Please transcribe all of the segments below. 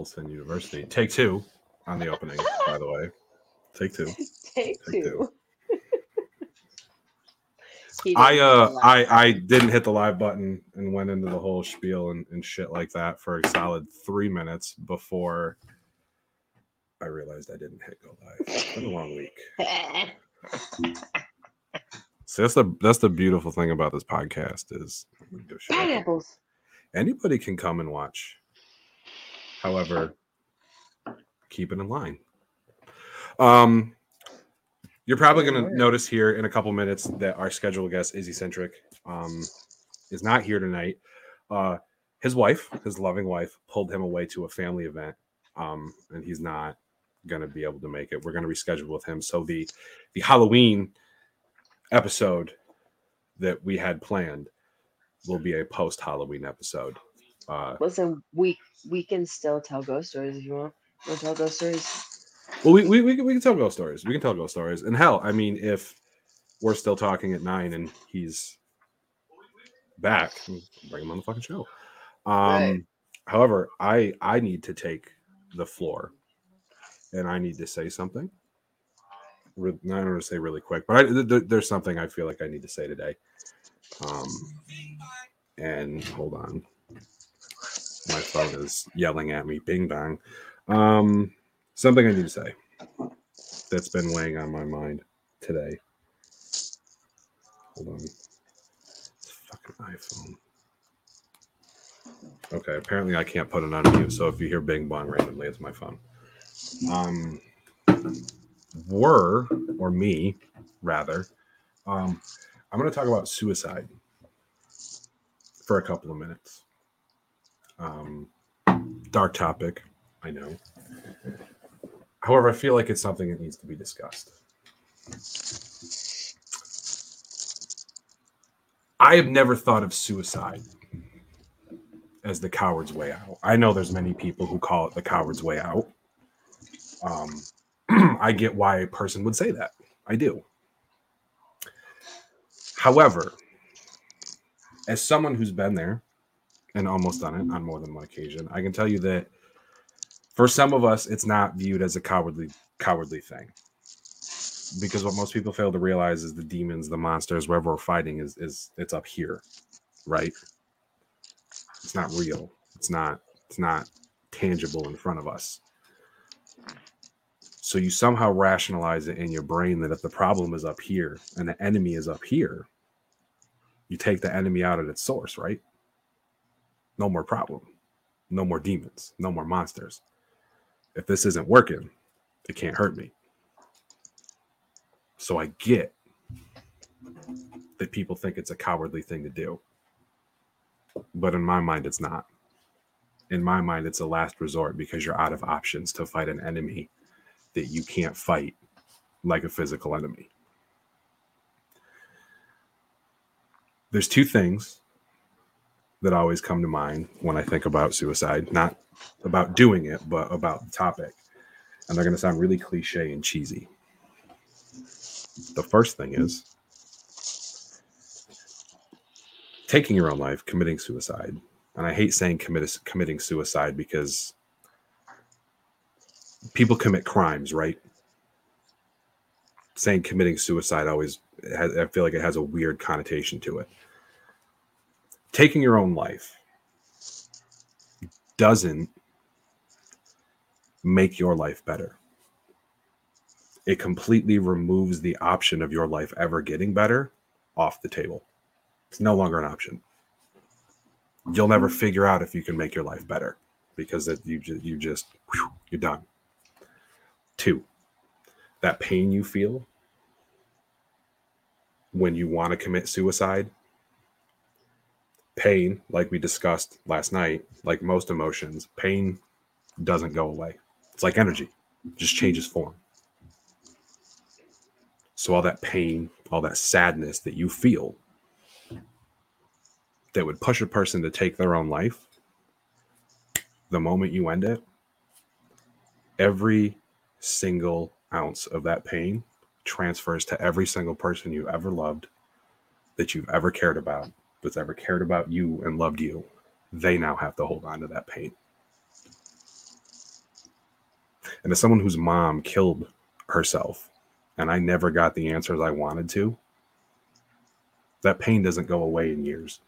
welcome to Full Send University. Take two on the opening, by the way. Take two. Take Take two. He I uh. I I didn't hit the live button and went into the whole spiel and, and shit like that for a solid three minutes before I realized I didn't hit go live. It's been a long week. So that's the that's the beautiful thing about this podcast is Pineapples. anybody can come and watch. However, keep it in line. Um, you're probably going to notice here in a couple minutes that our scheduled guest, Izzy Centric, um, is not here tonight. Uh, his wife, his loving wife, pulled him away to a family event, um, and he's not going to be able to make it. We're going to reschedule with him. So the the Halloween episode that we had planned will be a post Halloween episode. Uh, Listen, we we can still tell ghost stories if you want. To tell ghost stories? well, we, we, we, can, we can tell ghost stories. We can tell ghost stories. And hell, I mean, if we're still talking at nine and he's back, bring him on the fucking show. Um, Right. However, I I need to take the floor, and I need to say something. Re- I don't want to say really quick, but I, th- th- there's something I feel like I need to say today. Um, and hold on, my phone is yelling at me. Bing bang. Um, something I need to say that's been weighing on my mind today. Hold on. It's fucking iPhone. Okay, apparently I can't put it on mute. So if you hear bing bong randomly, it's my phone. Um, were or me rather, um, I'm going to talk about suicide for a couple of minutes. Um, dark topic, I know. However, I feel like it's something that needs to be discussed. I have never thought of suicide as the coward's way out. I know there's many people who call it the coward's way out. Um, I get why a person would say that. I do. However, as someone who's been there and almost done it on more than one occasion, I can tell you that for some of us, it's not viewed as a cowardly cowardly thing. Because what most people fail to realize is the demons, the monsters, wherever we're fighting is is it's up here, right? It's not real. It's not it's not tangible in front of us. So you somehow rationalize it in your brain that if the problem is up here and the enemy is up here, you take the enemy out at its source, right? No more problem. No more demons. No more monsters. If this isn't working, it can't hurt me. So I get that people think it's a cowardly thing to do. But in my mind, it's not. In my mind, it's a last resort because you're out of options to fight an enemy that you can't fight like a physical enemy. There's two things that always come to mind when I think about suicide, not about doing it, but about the topic. And they're going to sound really cliche and cheesy. The first thing is taking your own life, committing suicide. And I hate saying commit, committing suicide because people commit crimes, right? Saying committing suicide always has, I feel like it has a weird connotation to it. Taking your own life doesn't make your life better. It completely removes the option of your life ever getting better off the table. It's no longer an option. You'll never figure out if you can make your life better because that you just you just whew, you're done. Two, that pain you feel when you want to commit suicide, pain, like we discussed last night, like most emotions, pain doesn't go away. It's like energy, it just changes form. So, all that pain, all that sadness that you feel that would push a person to take their own life, the moment you end it, every single ounce of that pain transfers to every single person you ever loved, that you've ever cared about, that's ever cared about you and loved you, they now have to hold on to that pain. And as someone whose mom killed herself and I never got the answers I wanted to, that pain doesn't go away in years.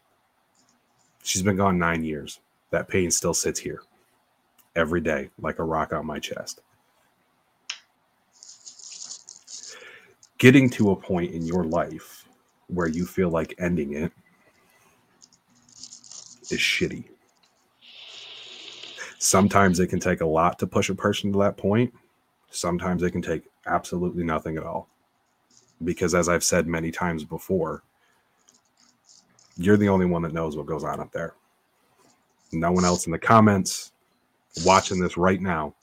She's been gone nine years. That pain still sits here every day like a rock on my chest. Getting to a point in your life where you feel like ending it is shitty. Sometimes it can take a lot to push a person to that point. Sometimes it can take absolutely nothing at all. Because as I've said many times before, you're the only one that knows what goes on up there. No one else in the comments watching this right now.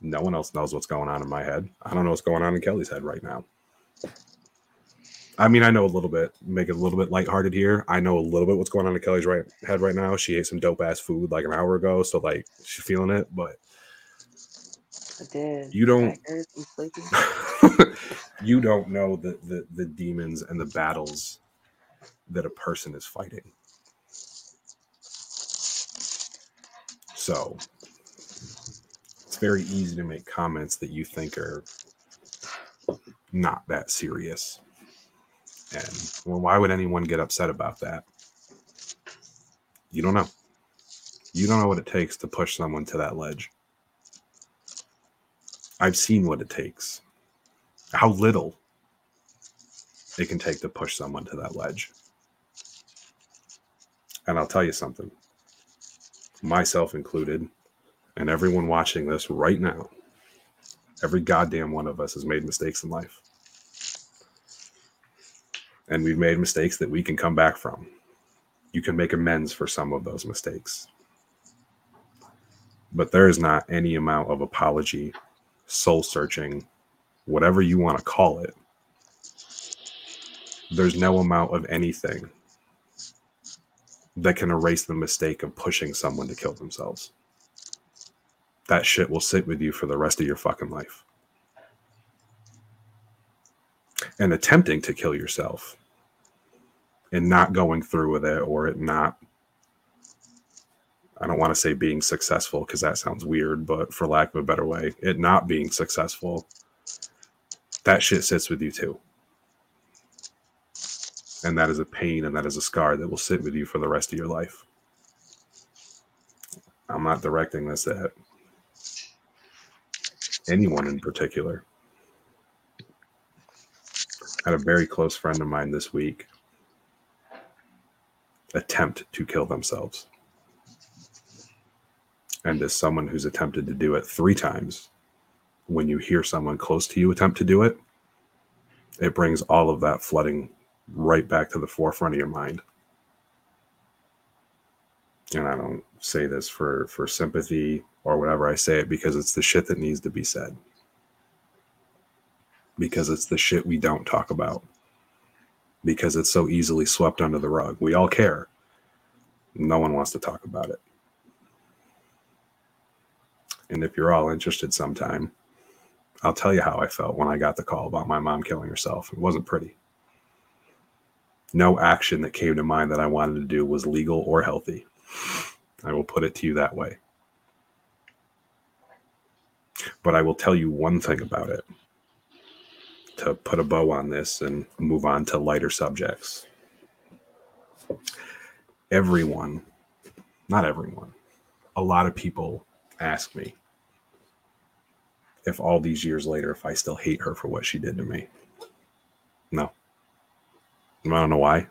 No one else knows what's going on in my head. I don't know what's going on in Kelly's head right now. I mean, I know a little bit, make it a little bit lighthearted here. I know a little bit what's going on in Kelly's right head right now. She ate some dope ass food like an hour ago, so like she's feeling it, but I did. You don't- you don't know the, the the demons and the battles that a person is fighting. So it's very easy to make comments that you think are not that serious. And well, why would anyone get upset about that? You don't know. You don't know what it takes to push someone to that ledge. I've seen what it takes. How little it can take to push someone to that ledge. And I'll tell you something, myself included, and everyone watching this right now, every goddamn one of us has made mistakes in life. And we've made mistakes that we can come back from. You can make amends for some of those mistakes. But there is not any amount of apology, soul searching, whatever you want to call it. There's no amount of anything that can erase the mistake of pushing someone to kill themselves. That shit will sit with you for the rest of your fucking life. And attempting to kill yourself and not going through with it or it not, I don't want to say being successful because that sounds weird, but for lack of a better way, it not being successful, that shit sits with you too and that is a pain and that is a scar that will sit with you for the rest of your life. I'm not directing this at anyone in particular. I had a very close friend of mine this week attempt to kill themselves. And as someone who's attempted to do it three times, when you hear someone close to you attempt to do it, it brings all of that flooding right back to the forefront of your mind. And I don't say this for for sympathy or whatever. I say it because it's the shit that needs to be said. Because it's the shit we don't talk about. Because it's so easily swept under the rug. We all care. No one wants to talk about it. And if you're all interested sometime, I'll tell you how I felt when I got the call about my mom killing herself. It wasn't pretty no action that came to mind that I wanted to do was legal or healthy. I will put it to you that way. But I will tell you one thing about it to put a bow on this and move on to lighter subjects. Everyone, not everyone, a lot of people ask me if all these years later, if I still hate her for what she did to me. No. I don't know why.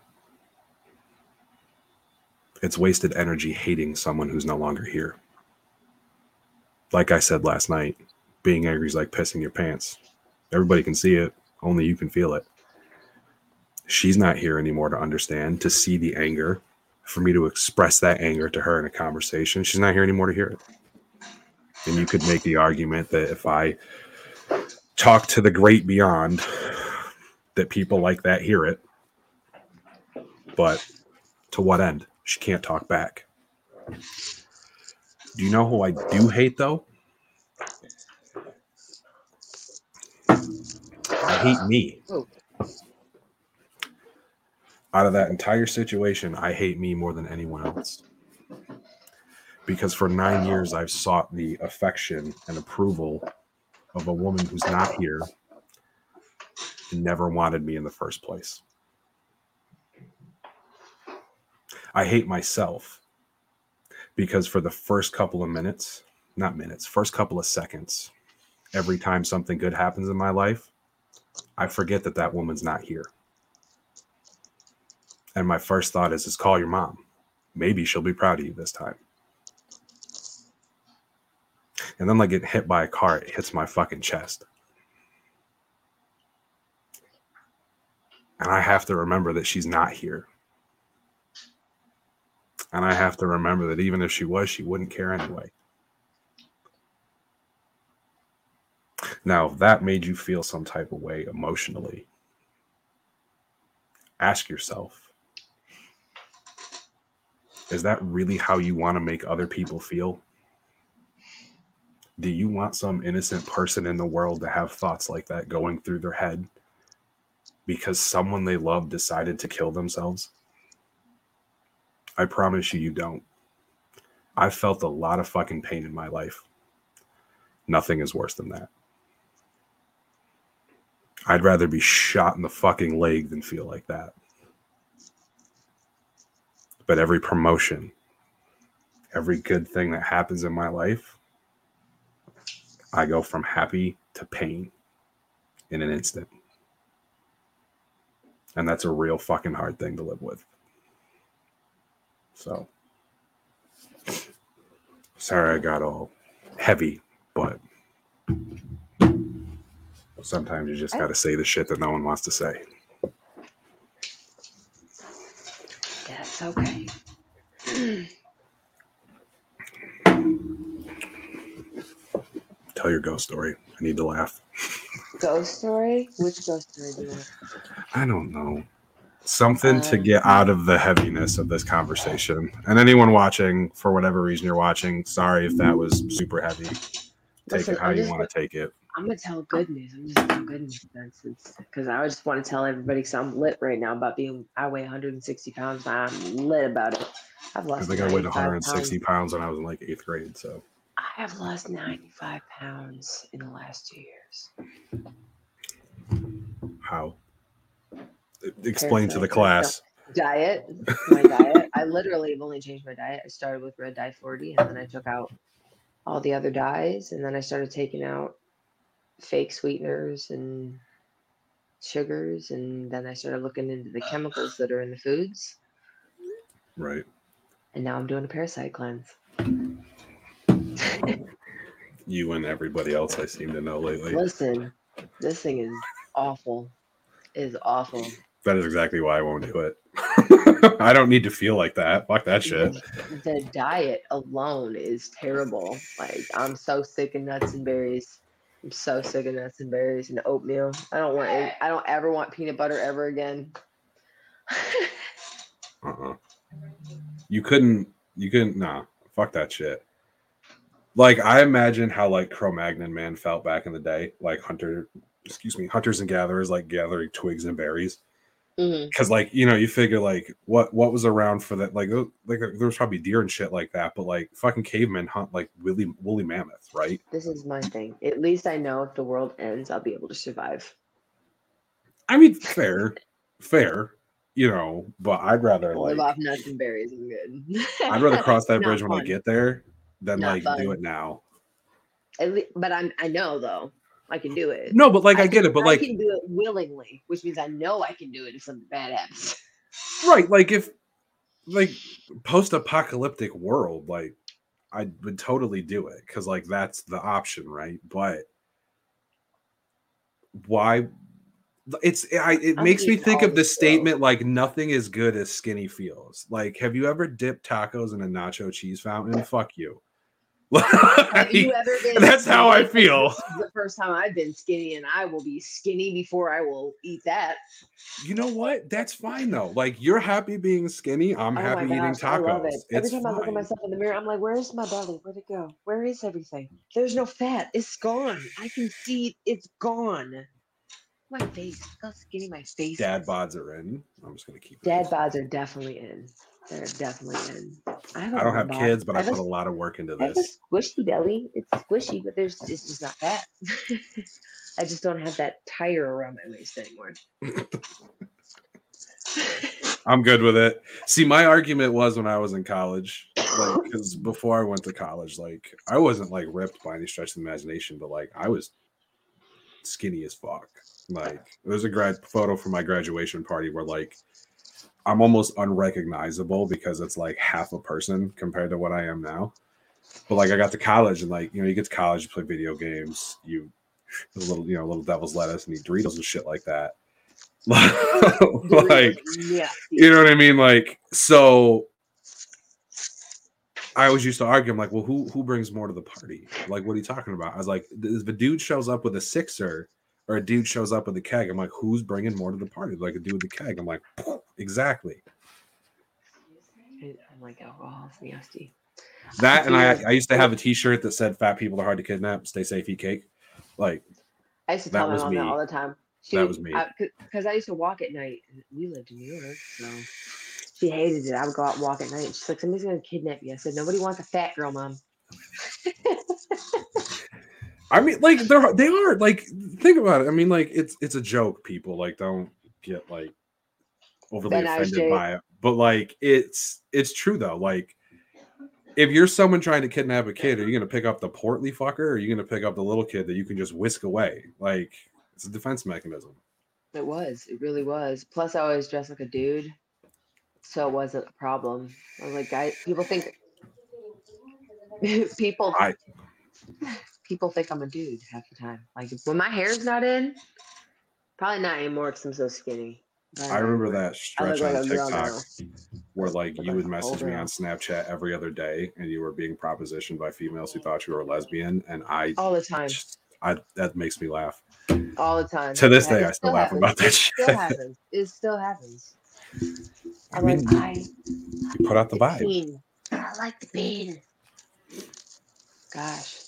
It's wasted energy hating someone who's no longer here. Like I said last night, being angry is like pissing your pants. Everybody can see it, only you can feel it. She's not here anymore to understand, to see the anger, for me to express that anger to her in a conversation. She's not here anymore to hear it. And you could make the argument that if I talk to the great beyond, that people like that hear it but to what end? She can't talk back. Do you know who I do hate though? I hate me. Out of that entire situation, I hate me more than anyone else. Because for nine years, I've sought the affection and approval of a woman who's not here and never wanted me in the first place. I hate myself because for the first couple of minutes, not minutes, first couple of seconds, every time something good happens in my life, I forget that that woman's not here. And my first thought is, is call your mom. Maybe she'll be proud of you this time. And then like get hit by a car, it hits my fucking chest. And I have to remember that she's not here. And I have to remember that even if she was, she wouldn't care anyway. Now, if that made you feel some type of way emotionally, ask yourself is that really how you want to make other people feel? Do you want some innocent person in the world to have thoughts like that going through their head because someone they love decided to kill themselves? I promise you, you don't. I've felt a lot of fucking pain in my life. Nothing is worse than that. I'd rather be shot in the fucking leg than feel like that. But every promotion, every good thing that happens in my life, I go from happy to pain in an instant. And that's a real fucking hard thing to live with. So, sorry I got all heavy, but sometimes you just got to say the shit that no one wants to say. That's okay. Tell your ghost story. I need to laugh. Ghost story? Which ghost story do you want? I don't know. Something to Um, get out of the heaviness of this conversation. And anyone watching, for whatever reason you're watching, sorry if that was super heavy. Take Listen, it how I'm you want to take it. I'm gonna tell good news. I'm just gonna tell good news because I just want to tell everybody because I'm lit right now about being. I weigh 160 pounds. I'm lit about it. I've lost. I think I weighed 160 Pounds. pounds when I was in like eighth grade. So I have lost 95 pounds in the last two years. how? Explain to the class. Diet, my diet. I literally have only changed my diet. I started with red dye 40, and then I took out all the other dyes, and then I started taking out fake sweeteners and sugars, and then I started looking into the chemicals that are in the foods, Right. and now I'm doing a parasite cleanse. You and everybody else I seem to know lately. Listen, this thing is awful. It is awful. That is exactly why I won't do it. I don't need to feel like that. Fuck that shit. The diet alone is terrible. Like I'm so sick of nuts and berries. I'm so sick of nuts and berries and oatmeal. I don't want. Any, I don't ever want peanut butter ever again. Uh-uh. You couldn't. You couldn't. Nah. Fuck that shit. Like I imagine how like Cro-Magnon man felt back in the day, like hunter. Excuse me, hunters and gatherers like gathering twigs and berries. Mm-hmm. Because like you know, you figure like what what was around for that? Like like there was probably deer and shit like that, but like fucking cavemen hunt like woolly woolly mammoths, right? This is my thing. At least I know if the world ends, I'll be able to survive. I mean, fair, fair, you know, but I'd rather Live like off nuts and berries. Good. I'd rather cross that bridge when I get there than Not like do it now. At lea- but I'm. I know though. I can do it. No, but like I, get can- it, but I like can do it willingly, which means I know I can do it if something bad happens. right, like if like post-apocalyptic world, like I would totally do it because like that's the option, right? But why? It's I, it I'm makes me think of the the statement like nothing is good as skinny feels. Like, have you ever dipped tacos in a nacho cheese fountain? Fuck you. Have you ever been that's how I feel. This is the first time I've been skinny, and I will be skinny before I will eat that. You know what? That's fine though. Like you're happy being skinny. I'm oh happy my eating gosh, I love tacos. it. Every It's time I look at myself in the mirror, I'm like, "Where's my belly? Where'd it go? Where is everything? There's no fat. It's gone. I can see it's gone." My face. How skinny my face Dad is. bods are in. I'm just gonna keep. it. Dad bods are definitely in. They're definitely in. I, I don't have bod. kids, but I a put a lot of work into I this. squishy belly. It's squishy, but there's it's just not fat. I just don't have that tire around my waist anymore. I'm good with it. See, my argument was when I was in college, like, because before I went to college, like, I wasn't like ripped by any stretch of the imagination, but like, I was skinny as fuck. Like, there's a grad photo from my graduation party where like I'm almost unrecognizable because it's like half a person compared to what I am now. But like, I got to college and like, you know, you get to college, you play video games, you a little, you know, little devil's lettuce and eat Doritos and shit like that. like, yeah. you know what I mean? Like, so I always used to argue. I'm like, well, who who brings more to the party? Like, what are you talking about? I was like, if a dude shows up with a sixer or a dude shows up with a keg, I'm like, who's bringing more to the party? Like a dude with a keg. I'm like, exactly I'm like alcohol is nasty. that. And I I used to have a T-shirt that said "Fat people are hard to kidnap. Stay safe, eat cake." Like, I used to tell my mom that all the time. That was me. Because I, used to walk at night. We lived in New York, so she hated it. I would go out and walk at night. She's like, somebody's gonna kidnap you. I said, nobody wants a fat girl, mom. I mean, like they're they are like think about it. I mean, like it's it's a joke. People like don't get like overly Ben offended by it, but like it's it's true though. Like if you're someone trying to kidnap a kid, are you gonna pick up the portly fucker, or are you gonna pick up the little kid that you can just whisk away? Like it's a defense mechanism. It was. It really was. Plus, I always dressed like a dude, so it wasn't a problem. I was like, guys, people think people I- people think I'm a dude half the time. Like when my hair's not in, probably not anymore because I'm so skinny. But I remember that stretch on TikTok where like you would message me on Snapchat every other day, and you were being propositioned by females who thought you were a lesbian, and I All the time. I that makes me laugh. All the time. To this day, I still laugh about that It still shit. happens. It still happens. I I'm mean, like, I you put out the the vibe. I like the bean. Gosh.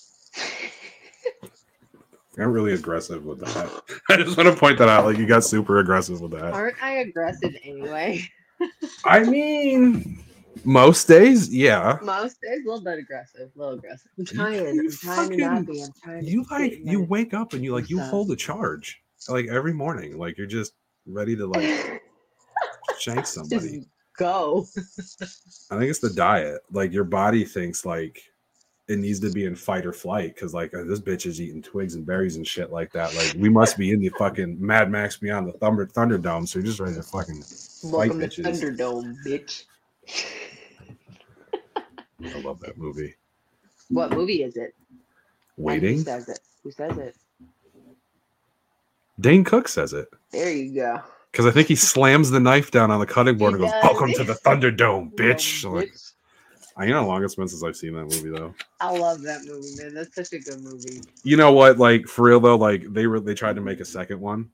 I'm really aggressive with that. I just want to point that out. Like you got super aggressive with that. Aren't I aggressive anyway? I mean, most days, yeah. Most days, a little bit aggressive. A little aggressive. I'm trying. I'm trying to not fucking- be. I'm trying You like you wake up and you like you stuff. hold a charge like every morning. Like you're just ready to like shank somebody. Just go. I think it's the diet. Like your body thinks like it needs to be in fight or flight because like oh, this bitch is eating twigs and berries and shit like that. Like we must be in the fucking Mad Max Beyond the Thunder Thunderdome. So you're just ready to fucking. Welcome to bitches. Thunderdome, bitch. I love that movie. What movie is it? Waiting. Who says it? Who says it? Dane Cook says it There you go. because I think he slams the knife down on the cutting board He and goes, does. "Welcome to the Thunderdome, bitch." Like, bitch. I know how long it's been since I've seen that movie though. I love that movie, man. That's such a good movie. You know what? Like for real though, like they were they tried to make a second one,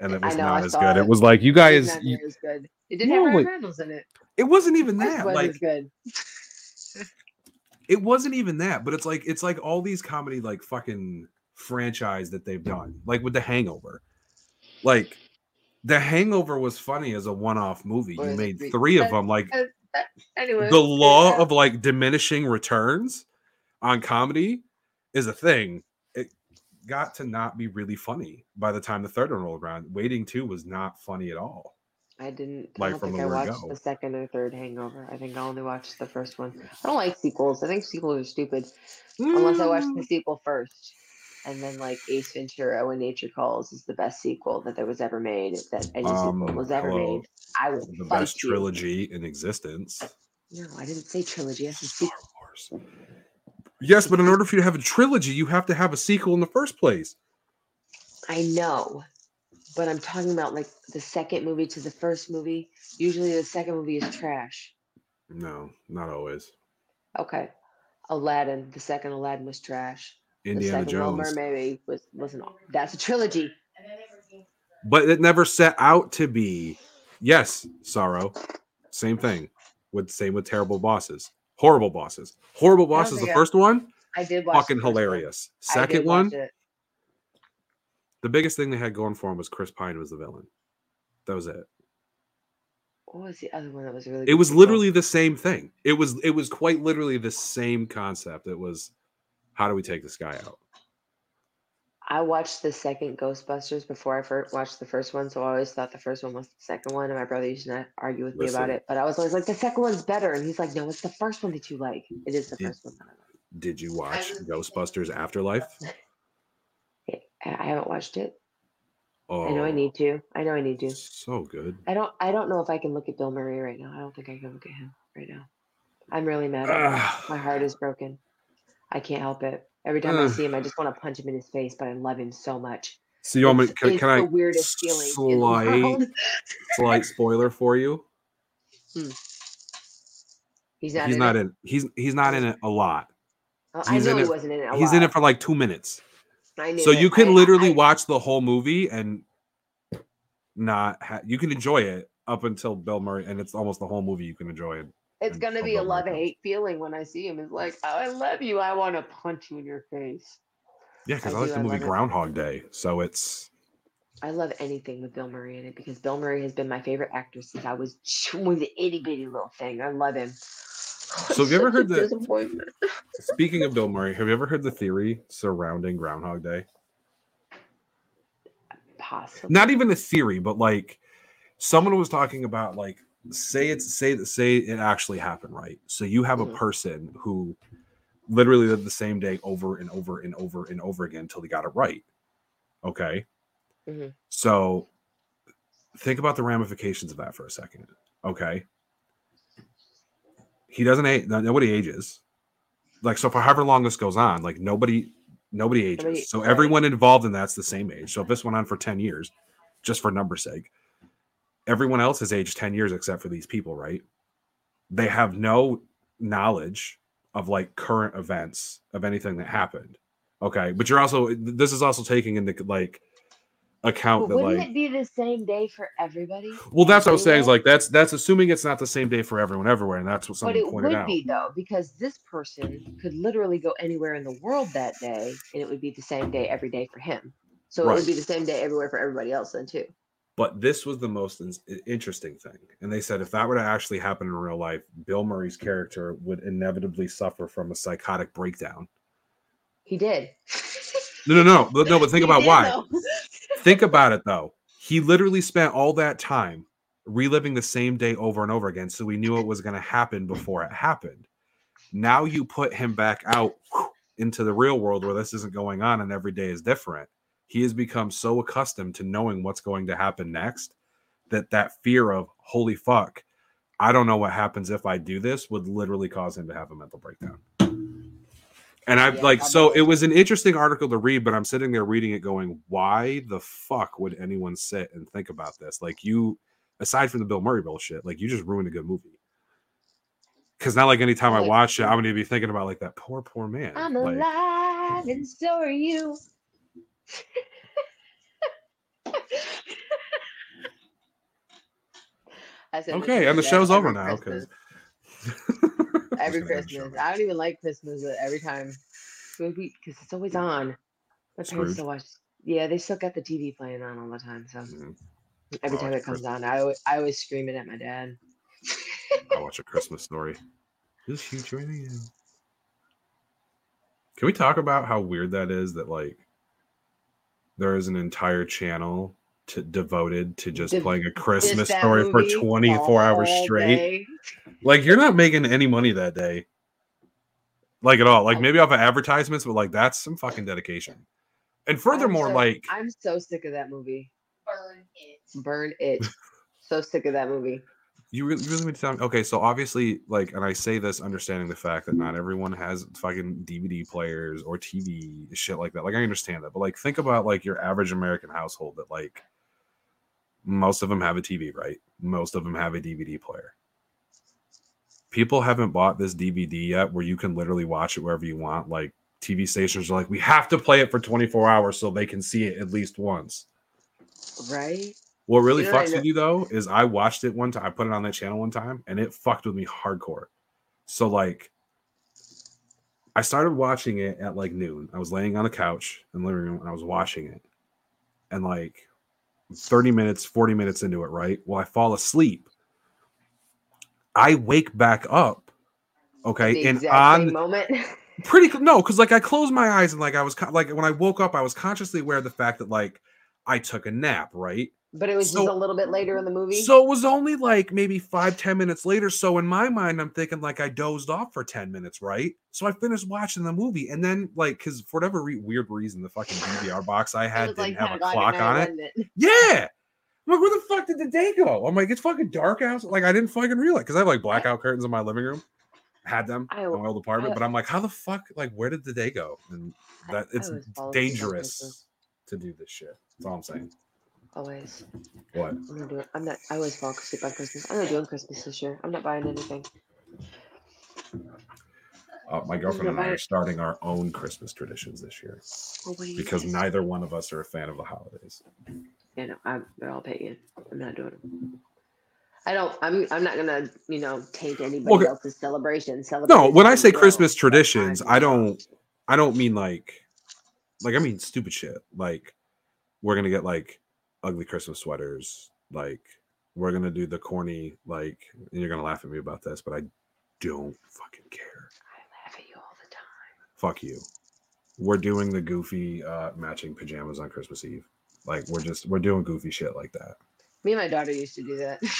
and it was know, not I as good. It it. was like you guys. not you- good. It didn't No, have Ryan Reynolds in it. it wasn't even that. was Like good. it wasn't even that. But it's like it's like all these comedy like fucking franchise that they've done, like with The Hangover. Like The Hangover was funny as a one-off movie. You made three of them. Like Anyway, the law yeah. of like diminishing returns on comedy is a thing. It got to not be really funny by the time the third one rolled around. Waiting two was not funny at all. I didn't. I like, don't from think the I watched go. the second or third Hangover. I think I only watched the first one. I don't like sequels. I think sequels are stupid unless I watch the mm. sequel first. And then like Ace Ventura: When Nature Calls is the best sequel that there was ever made. That any Um, sequel was ever hello. made. I will the best you. trilogy in existence. No, I didn't say trilogy. I said sequel. Star Wars. Yes, but in order for you to have a trilogy, you have to have a sequel in the first place. I know, but I'm talking about like the second movie to the first movie. Usually, the second movie is trash. No, not always. Okay, Aladdin. The second Aladdin was trash. Indiana the second Little Jones. Mermaid was wasn't. That's a trilogy. But it never set out to be. Yes, sorrow. Same thing. With same with terrible bosses. Horrible bosses. Horrible bosses. The I- first one, I did watch. fucking first one. hilarious. Second one, it. The biggest thing they had going for him was Chris Pine was the villain. That was it. What was the other one that was really? It was literally the same thing. It was it was quite literally the same concept. It was how do we take this guy out? I watched the second Ghostbusters before I first watched the first one, so I always thought the first one was the second one, and my brother used to argue with me about it. But I was always like, the second one's better, and he's like, no, it's the first one that you like. It is the Yeah. first one that I like. Did you watch Ghostbusters Afterlife? I haven't watched it. Oh, I know I oh. need to. I know I need to. So good. I don't. I don't know if I can look at Bill Murray right now. I don't think I can look at him right now. I'm really mad. My heart is broken. I can't help it. Every time I see him, I just want to punch him in his face, but I love him so much. so you want me? Can, can I the weirdest feeling slight slight spoiler for you? Hmm. He's not. he's in not it. in. He's he's not in it a lot. Oh, I know he it- wasn't in it. A He's in it for like two minutes. I knew So it. you can I- literally I- watch the whole movie and not ha- you can enjoy it up until Bill Murray, and it's almost the whole movie you can enjoy it. It's gonna be a love hate feeling when I see him. It's like, oh, I love you. I want to punch you in your face. Yeah, because I I, like the I movie it. Groundhog Day, so it's I love anything with Bill Murray in it because Bill Murray has been my favorite actor since I was was an itty bitty little thing. I love him. So have you ever heard the- Speaking of Bill Murray, have you ever heard the theory surrounding Groundhog Day? Possible. Not even a theory, but like someone was talking about like say it's say that say it actually happened, right? So you have a Mhm. person who literally lived the same day over and over and over and over again until they got it right. Okay. Mhm. So think about the ramifications of that for a second. Okay. He doesn't age, nobody ages. Like, so for however long this goes on, like nobody, nobody ages. Nobody- so right. everyone involved in that's the same age. So if this went on for 10 years, just for number's sake, everyone else has aged 10 years except for these people, right? They have no knowledge of like current events of anything that happened. Okay. But you're also, this is also taking into like account But that wouldn't like, it be the same day for everybody? well, that's what I was saying. Is like that's that's assuming it's not the same day for everyone everywhere, and that's what But it pointed would out. be though, because this person could literally go anywhere in the world that day, and it would be the same day every day for him. So it would be the same day everywhere for everybody else then too. But this was the most in- interesting thing, and they said if that were to actually happen in real life, Bill Murray's character would inevitably suffer from a psychotic breakdown. He did. No, no, no, but- no. But think about did, why. though. think about it though. He literally spent all that time reliving the same day over and over again, so we knew it was going to happen before it happened. Now you put him back out into the real world where this isn't going on and every day is different. He has become so accustomed to knowing what's going to happen next that that fear of holy fuck, I don't know what happens if I do this would literally cause him to have a mental breakdown. And I Yeah, like so it was an interesting article to read, but I'm sitting there reading it going, why the fuck would anyone sit and think about this? Like you aside from the Bill Murray bullshit, like you just ruined a good movie. Cause not like anytime I watch it, I'm gonna be thinking about like that poor, poor man. I'm Like, alive, and so are you. Okay, and the show's over now Christmas. because every Christmas. I don't even like Christmas but every time. Because it's always on. My parents still watch. Yeah, they still got the TV playing on all the time. So Mhm. every Oh, time it comes on, I always, I always scream it at my dad. I watch a Christmas story. Is she joining you? Can we talk about how weird that is that like there is an entire channel to, devoted to just Dev- playing a Christmas story for 24 hours straight? day. Like you're not making any money that day. Like at all. Like maybe off of advertisements, but like that's some fucking dedication. And furthermore, I'm so, like I'm so sick of that movie. Burn it. Burn it. so sick of that movie. You really, you really mean to tell me okay, so obviously, like, and I say this understanding the fact that not everyone has fucking DVD players or TV shit like that. Like I understand that, but like think about like your average American household that like most of them have a TV, right? Most of them have a DVD player. People haven't bought this DVD yet where you can literally watch it wherever you want. Like TV stations are like, we have to play it for 24 hours so they can see it at least once. Right? What really fucks with you though is I watched it one time. I put it on that channel one time, and it fucked with me hardcore. So like, I started watching it at like noon. I was laying on the couch in the living room, and I was watching it, and like 30 minutes, 40 minutes into it, right? Well, I fall asleep. I wake back up, okay, and on moment. pretty no, because like I closed my eyes and like I was like when I woke up, I was consciously aware of the fact that like I took a nap, right? But it was So- just a little bit later in the movie. So it was only like maybe five, ten minutes later. So in my mind, I'm thinking like I dozed off for 10 minutes, right? So I finished watching the movie. And then, like, because for whatever re- weird reason, the fucking DVR box I had didn't like have a clock on it. it? Yeah. I'm like, where the fuck did the day go? I'm like, it's fucking dark out. Like, I didn't fucking realize because I have like blackout curtains in my living room. Had them I- in my old apartment, I- but I'm like, how the fuck? Like, where did the day go? And that I it's always fall asleep on Christmas. dangerous to do this shit. That's all I'm saying. Always. What? I'm not doing. I'm not. I always fall asleep on Christmas. I'm not doing Christmas this year. I'm not buying anything. Uh, my girlfriend and I are starting our own Christmas traditions this year Oh, because neither one of us are a fan of the holidays. Yeah, no, I'm, they're all pagan. I'm not doing it. I don't. I'm. I'm not gonna. You know, taint anybody Okay. else's celebration. Celebrate. No, when I say. Christmas traditions. I don't I don't mean like like I mean stupid shit. Like we're gonna get like ugly Christmas sweaters. Like we're gonna do the corny like and you're gonna laugh at me about this, but I don't fucking care. I laugh at you all the time. Fuck you. We're doing the goofy uh matching pajamas on Christmas Eve. Like we're just we're doing goofy shit like that. Me and my daughter used to do that.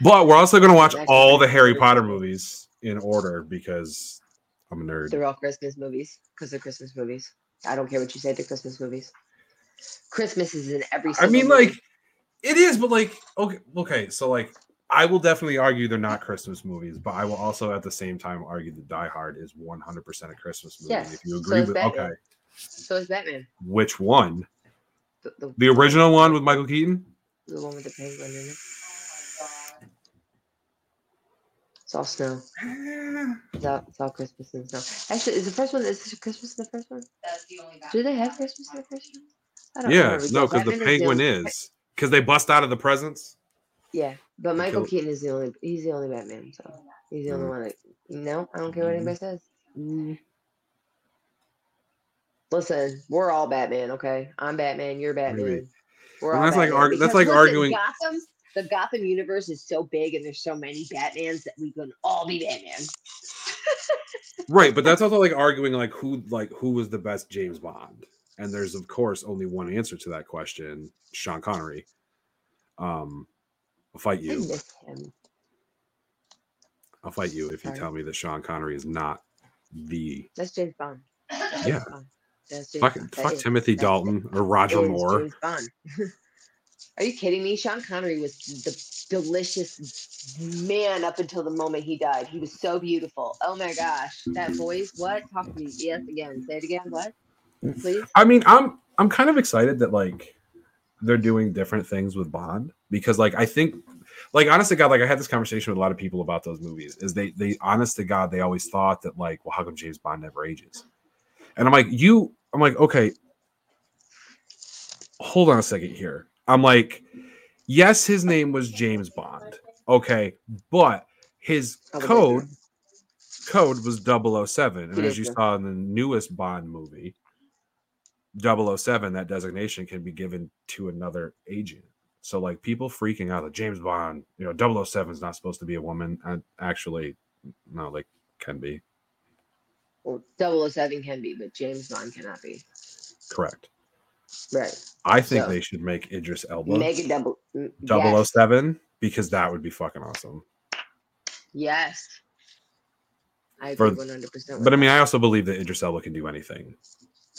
But we're also gonna watch Actually, all the Harry. Potter movies in order because I'm a nerd. they're all Christmas movies because they're Christmas movies. I don't care what you say. They're Christmas movies. Christmas is in every. I mean, movie. like, it is, but like, okay, okay. So, like, I will definitely argue they're not Christmas movies, but I will also at the same time argue that Die Hard is 100% a Christmas movie. Yes, If you agree is with, Batman. okay, So is Batman. which one? The, the, The original one with Michael Keaton? the one with the penguin in it. It's all snow. It's all, it's all Christmas and snow. Actually, is the first one? Is Christmas in the first one? That's the only Do they have Christmas in the first one? Yeah, no, because the penguin is. Because they bust out of the presence. Yeah, but Michael Keaton is the only. He's the only Batman. So he's the only Mm. one that. No, I don't care what anybody says. Mm. Listen, we're all Batman, okay? I'm Batman. You're Batman. We're Well, all that's like Batman. argu- that's like listen, arguing- Gotham, the Gotham universe is so big, and there's so many Batmans that we can all be Batman. Right, but that's also like arguing like who like who was the best James Bond. And there's of course only one answer to that question, Sean Connery. Um I'll fight you. I'll fight you if you tell me that Sean Connery is not the That's James Bond. That's Yeah. Bond. That's James fuck, fuck is- Timothy Dalton or Roger Moore. Are you kidding me? Sean Connery was the delicious man up until the moment he died. He was so beautiful. Oh my gosh, that voice! What? Talk to me. Yes, again. Say it again. What? Please. I mean, I'm I'm kind of excited that like they're doing different things with Bond because like I think like honest to God, like I had this conversation with a lot of people about those movies. Is they they honest to God, they always thought that like, well, how come James Bond never ages? And I'm like, you I'm like, okay, hold on a second here. I'm like, yes, his name was James Bond. Okay, but his code code was 007 and as you saw in the newest bond movie 007 that designation can be given to another agent so like people freaking out that james bond you know 007 is not supposed to be a woman and actually no like can be Well, 007 can be, but James Bond cannot be. correct Right. i think So- they should make idris elba Make it double. mm, Yes. 007 because that would be fucking awesome yes. I For- agree 100%. with but i mean i also believe that idris elba can do anything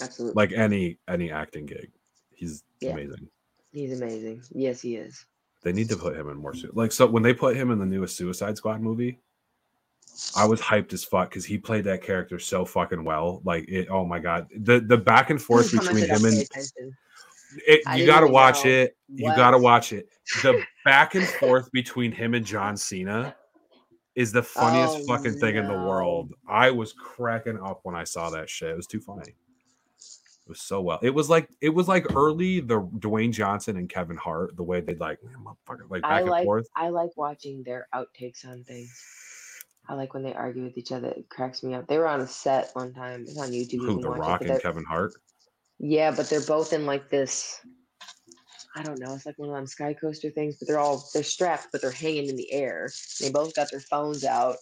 absolutely. like any any acting gig he's Yeah. amazing He's amazing. Yes, he is. They need to put him in more su- like so when they put him in the newest Suicide Squad movie, I was hyped as fuck because he played that character so fucking well. Like it, oh my god, the the back and forth between him and it, you got to watch it. You got to watch it. The back and forth between him and John Cena is the funniest Oh, fucking thing in the world. I was cracking up when I saw that shit. It was too funny. Was so well. It was like it was like early the Dwayne Johnson and Kevin Hart, the way they like "Man, motherfucker," like back I and like forth. I like watching their outtakes on things. I like when they argue with each other. It cracks me up. They were on a set one time. It's on YouTube. Who can the watch it, Rock and Kevin Hart? Yeah, but they're both in like this. I don't know. It's like one of them sky coaster things, but they're all they're strapped, but they're hanging in the air. They both got their phones out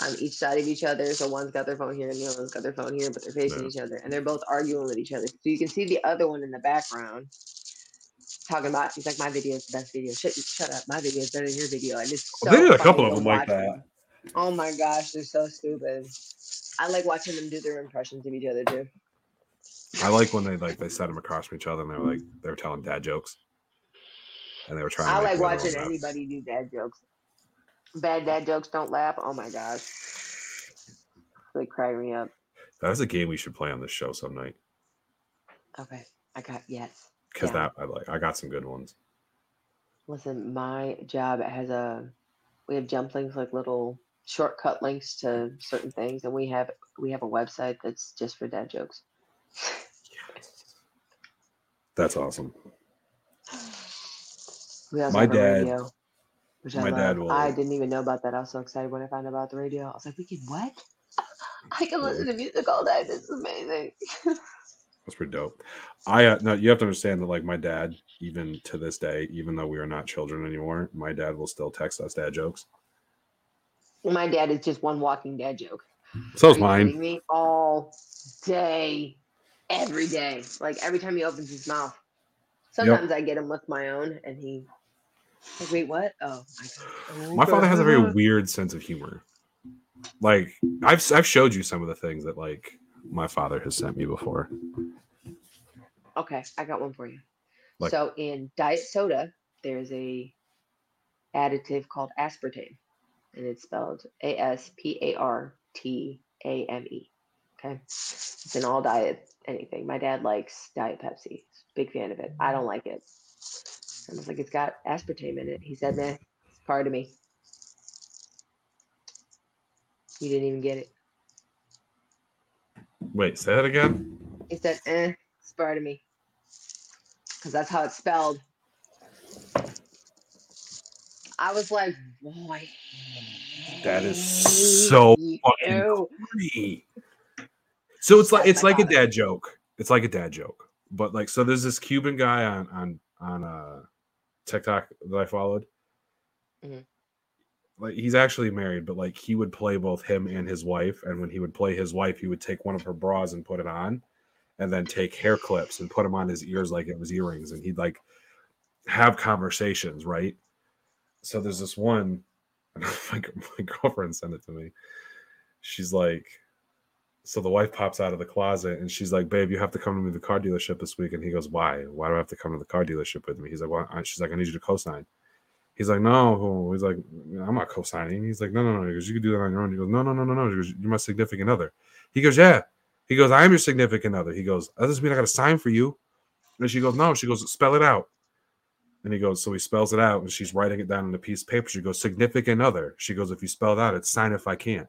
on each side of each other. So one's got their phone here and the other one's got their phone here, but they're facing each other, and they're both arguing with each other. So you can see the other one in the background talking about. He's like, "My video is the best video. Shut, shut up. My video is better than your video." And it's so They did a couple of them like that. them. Oh my gosh, they're so stupid. I like watching them do their impressions of each other too. I like when they like they set them across from each other and they were like they were telling dad jokes, and they were trying. I like watching anybody do dad jokes. Bad dad jokes don't laugh. Oh my gosh. They crack me up. That's a game we should play on this show some night Okay. I got yes. because Yeah. that I like. I got some good ones. Listen, my job has a we have jump links like little shortcut links to certain things and we have we have a website that's just for dad jokes. yes. That's awesome. We also My dad- radio. Which I my love. dad will- I didn't even know about that. I was so excited when I found out about the radio. I was like, we can what? I can listen to music all day. This is amazing. That's pretty dope. I uh, no, you have to understand that like my dad, even to this day, even though we are not children anymore, my dad will still text us dad jokes. My dad is just one walking dad joke. Are you mine. Me all day, every day. Like every time he opens his mouth. Sometimes I get him with my own, and he like, wait, what? Oh, My oh father has a very weird sense of humor. Like I've I've showed you some of the things that like my father has sent me before. Okay, I got one for you. Like- so in diet soda, there's a additive called aspartame, and it's spelled A S P A R T A M E. Okay, it's in all diet anything. My dad likes Diet Pepsi. Big fan of it. I don't like it. I was like, it's got aspartame in it. He said, "Nah, it's part of me." You didn't even get it. Wait, say that again. He said, eh, it's part of me. Because that's how it's spelled. I was like, boy. That is so you. fucking funny. So it's like it's like a dad joke. It's like a dad joke. But like so there's this Cuban guy on on on uh TikTok that I followed. Mhm. Like he's actually married, but like he would play both him and his wife. And when he would play his wife, he would take one of her bras and put it on, and then take hair clips and put them on his ears like it was earrings. And he'd like have conversations, right? So there's this one, my girlfriend sent it to me. She's like, so the wife pops out of the closet and she's like, "Babe, you have to come to me to the car dealership this week." And he goes, "Why? Why do I have to come to the car dealership with me?" He's like, "Well," she's like, "I need you to co-sign." He's like, "No." He's like, "I'm not co-signing." He's like, "No, no, no." He goes, "You can do that on your own." He goes, "No, no, no, no, no." He goes, "You're my significant other." He goes, "Yeah." He goes, "I am your significant other." He goes, "That doesn't mean I got to sign for you." And she goes, "No." She goes, "Spell it out." And he goes, so he spells it out, and she's writing it down on a piece of paper. She goes, significant other. She goes, if you spell that, it's sign if I can't.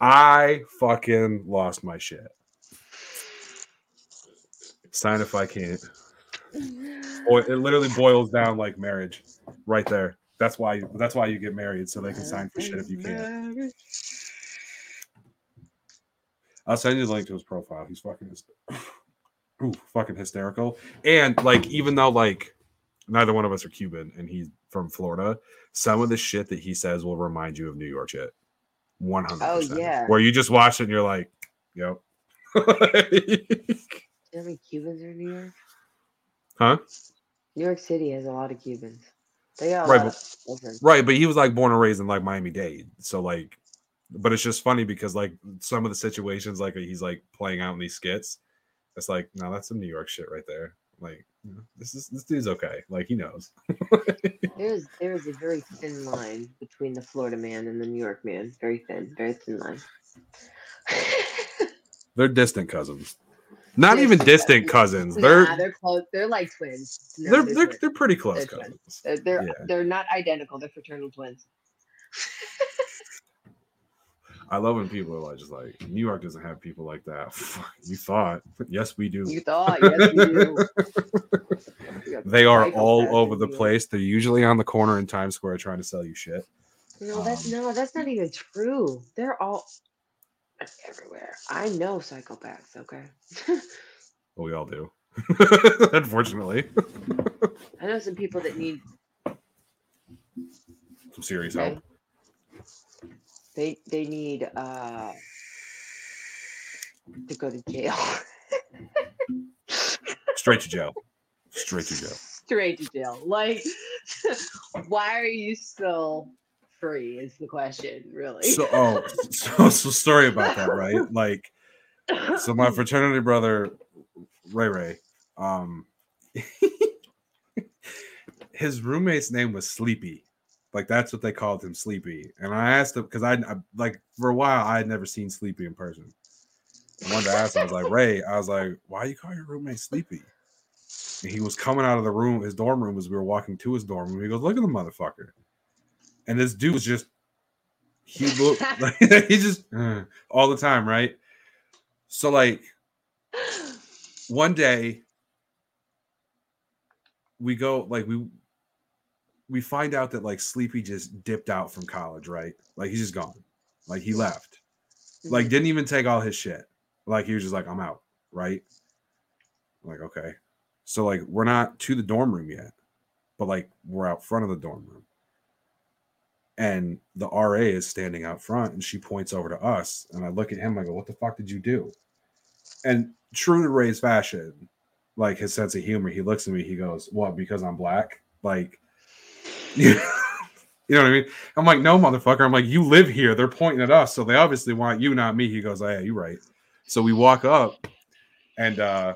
I fucking lost my shit. Sign if I can't. Boy, it literally boils down like marriage, right there. That's why. That's why you get married, so they can sign for shit if you can't. I'll send you the link to his profile. He's fucking, ooh, fucking hysterical. And like, even though like neither one of us are Cuban and he's from Florida, some of the shit that he says will remind you of New York shit. One hundred. Oh, yeah. Where you just watch it and you're like, yep. Do You many Cubans are in New York? huh? New York City has a lot of Cubans. They got Right, of Right, but he was like born and raised in like Miami Dade, so like, but it's just funny because like some of the situations like he's like playing out in these skits, it's like no, that's some New York shit right there. Like this is this dude's okay, like he knows. There's there is a very thin line between the Florida man and the New York man. Very thin, very thin line. They're distant cousins, not even Distant distant cousins. They're nah, they're close. They're like twins. No, they're they're, they're, they're pretty close They're twins. cousins. They're they're, yeah. they're not identical. They're fraternal twins. I love when people are like just like New York doesn't have people like that. You thought? Yes, we do. You thought, yes, we do. They are all over the place. They're usually on the corner in Times Square trying to sell you shit. No, that's Um, no, that's not even true. They're all everywhere. I know psychopaths. Okay. Well, we all do. Unfortunately. I know some people that need Some serious Okay. help. They they need uh to go to jail. Straight to jail. Straight to jail. Straight to jail. Like why are you still free is the question, really. So oh so so story about that, right? Like so my fraternity brother Ray Ray, um his roommate's name was Sleepy. Like that's what they called him, Sleepy. And I asked him because I, I like for a while I had never seen Sleepy in person. I wanted to ask him, I was like, Ray, I was like, why you call your roommate Sleepy? And he was coming out of the room, his dorm room, as we were walking to his dorm room. He goes, Look at the motherfucker. And this dude was just he looked like he just uh, all the time, right? So like one day we go like we we find out that like Sleepy just dipped out from college, right? Like he's just gone. Like he left. Like didn't even take all his shit. Like he was just like, I'm out, right? I'm like, okay. So like we're not to the dorm room yet, but like we're out front of the dorm room. And the RA is standing out front and she points over to us. And I look at him, I go, What the fuck did you do? And true to Ray's fashion, like his sense of humor, he looks at me, he goes, What, because I'm black? Like, you know what I mean? I'm like, No, motherfucker. I'm like, You live here. They're pointing at us. So they obviously want you, not me. He goes, Oh, yeah, you're right. So we walk up and uh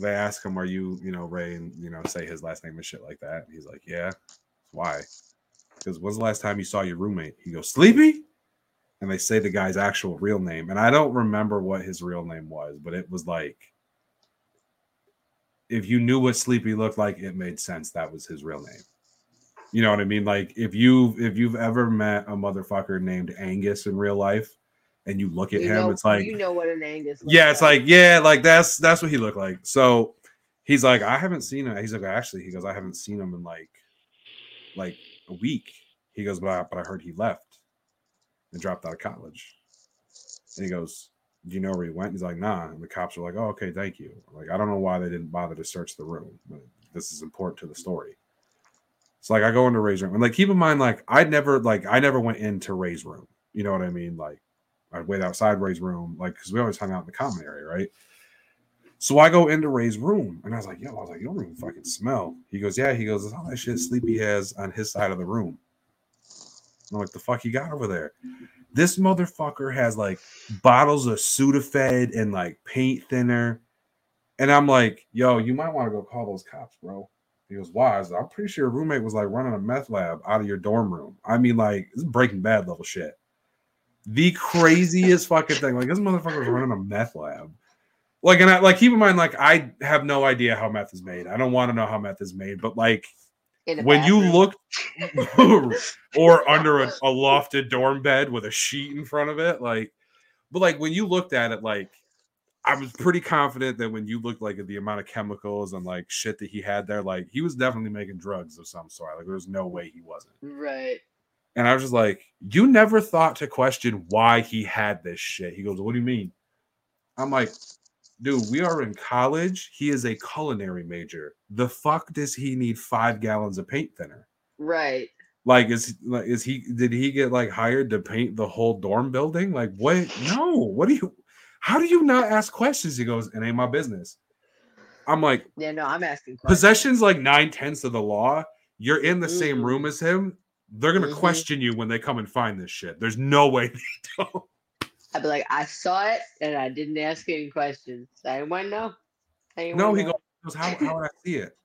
they ask him, Are you, you know, Ray, and you know, say his last name and shit like that. And he's like, Yeah. Why? Because when's the last time you saw your roommate? He goes, Sleepy? And they say the guy's actual real name. And I don't remember what his real name was, but it was like if you knew what Sleepy looked like, it made sense that was his real name. You know what I mean? Like if you if you've ever met a motherfucker named Angus in real life and you look at You him, know- it's like you know what an Angus looks yeah, it's like yeah, like that's that's what he looked like. So he's like, I haven't seen him. He's like, actually, he goes, I haven't seen him in like like a week. He goes, but I, but I heard he left and dropped out of college. And he goes, Do you know where he went? He's like, Nah. And the cops are like, Oh, okay, thank you. Like, I don't know why they didn't bother to search the room, but this is important to the story. It's like I go into Ray's room and like keep in mind, like I never like I never went into Ray's room. You know what I mean? Like I'd wait outside Ray's room, like because we always hung out in the common area, right? So I go into Ray's room and I was like, yo, I was like, you don't even fucking smell. He goes, yeah. He goes, all that shit Sleepy has on his side of the room. And I'm like, the fuck you got over there? This motherfucker has like bottles of Sudafed and like paint thinner. And I'm like, yo, you might want to go call those cops, bro. He goes, why? I was like, I'm pretty sure your roommate was like running a meth lab out of your dorm room. I mean, like, this is breaking bad level shit. The craziest fucking thing. Like, this motherfucker was running a meth lab. Like, and I like keep in mind, like, I have no idea how meth is made. I don't want to know how meth is made, but like when you look or under a, a lofted dorm bed with a sheet in front of it, like, but like when you looked at it, like, I was pretty confident that when you looked like at the amount of chemicals and like shit that he had there, like he was definitely making drugs of some sort. Like there's no way he wasn't. right. And I was just like, you never thought to question why he had this shit. He goes, What do you mean? I'm like, dude, we are in college. He is a culinary major. The fuck does he need five gallons of paint thinner? Right. Like, is like is he did he get like hired to paint the whole dorm building? Like, what? No, what do you how do you not ask questions? He goes, It ain't my business. I'm like, Yeah, no, I'm asking questions. possession's like nine tenths of the law. You're in the same Mhm. room as him. They're gonna Mhm. question you when they come and find this shit. There's no way they don't. I'd be like, I saw it and I didn't ask any questions. I didn't want to know. No, he know. goes, how, how would I see it?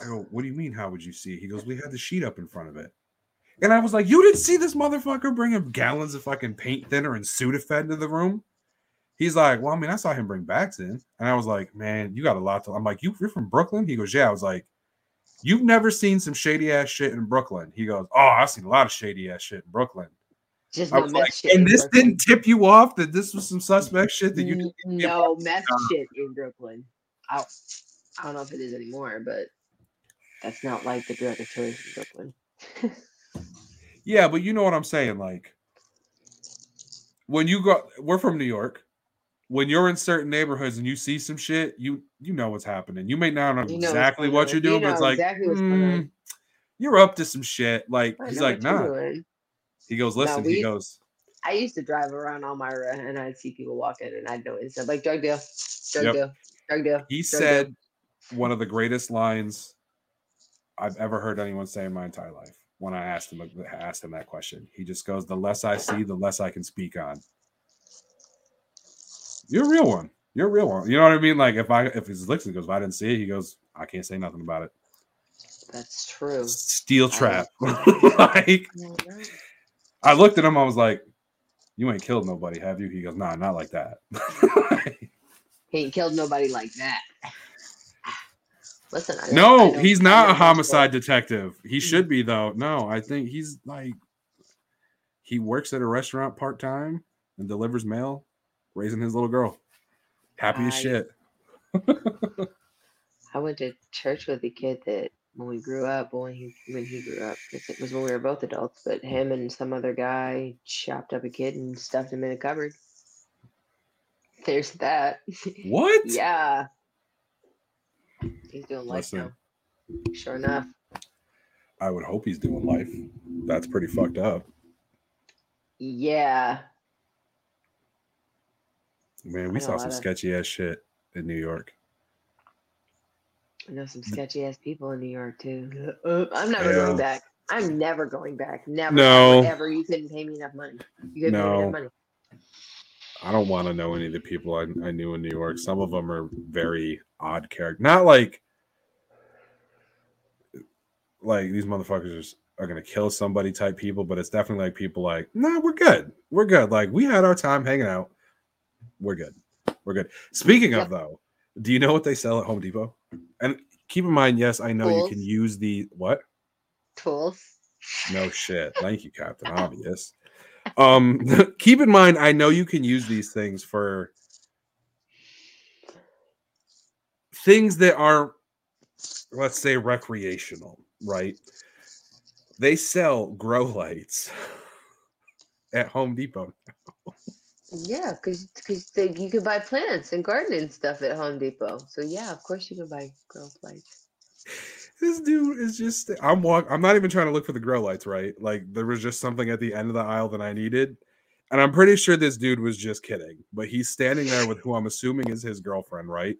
I go, what do you mean? How would you see it? He goes, we had the sheet up in front of it. And I was like, you didn't see this motherfucker bringing gallons of fucking paint thinner and Sudafed into the room? He's like, well, I mean, I saw him bring bags in. And I was like, man, you got a lot to. I'm like, you, you're from Brooklyn? He goes, yeah. I was like, you've never seen some shady ass shit in Brooklyn. He goes, oh, I've seen a lot of shady ass shit in Brooklyn. Just I was like, shit. and this Brooklyn. didn't tip you off that this was some suspect shit that you no meth Uh, shit in Brooklyn. I, I don't know if it is anymore, but that's not like the drug of choice in Brooklyn. Yeah, but you know what I'm saying. Like when you go, we're from New York. When you're in certain neighborhoods and you see some shit, you you know what's happening. You may not know You know exactly what you're doing, You but it's like exactly "Mm, you're up to some shit. Like I he's like, nah. doing. He goes, No, listen. he we- goes, I used to drive around Elmira and I'd see people walking and I'd know instant like drug deal, drug Yep. deal, drug deal. he drug deal." said one of the greatest lines I've ever heard anyone say in my entire life. When I asked him asked him that question, he just goes, "The less I see, the less I can speak on." You're a real one. You're a real one. You know what I mean? Like if I if his he goes, "If I didn't see it," he goes, "I can't say nothing about it." That's true. Steel trap. like I looked at him, I was like, "You ain't killed nobody, have you?" He goes, "Nah, not like that." He ain't killed nobody like that. Listen, I know- I no, he's not a homicide detective. He mm. should be though. No, I think he's like he works at a restaurant part time and delivers mail, raising his little girl. Happy as shit. I went to church with a kid that when we grew up, when he when he grew up, it was when we were both adults, but him and some other guy chopped up a kid and stuffed him in a cupboard. There's that. What? yeah. He's doing life Listen. now. Sure enough. I would hope he's doing life. That's pretty fucked up. Yeah. Man, we saw some lot of- sketchy ass shit in New York. I know some sketchy ass people in New York too. I'm never Yeah. going back. I'm never going back. Never. No. Ever, ever. You couldn't pay me enough money. You couldn't pay me No. enough money. I don't want to know any of the people I, I knew in New York. Some of them are very odd character. Not like like these motherfuckers are gonna kill somebody type people, but it's definitely like people like, nah, we're good. We're good. Like we had our time hanging out. We're good. We're good. Speaking Yep. of though, do you know what they sell at Home Depot? And keep in mind, yes, I know you can use the what? Tools. No shit. Thank you, Captain Obvious. Um, keep in mind, I know you can use these things for things that are, let's say, recreational, right? They sell grow lights at Home Depot. Yeah, because because you could buy plants and gardening stuff at Home Depot. So yeah, of course you can buy grow lights. This dude is just I'm walk I'm not even trying to look for the grow lights, right? Like there was just something at the end of the aisle that I needed. And I'm pretty sure this dude was just kidding, but he's standing there with who I'm assuming is his girlfriend, right?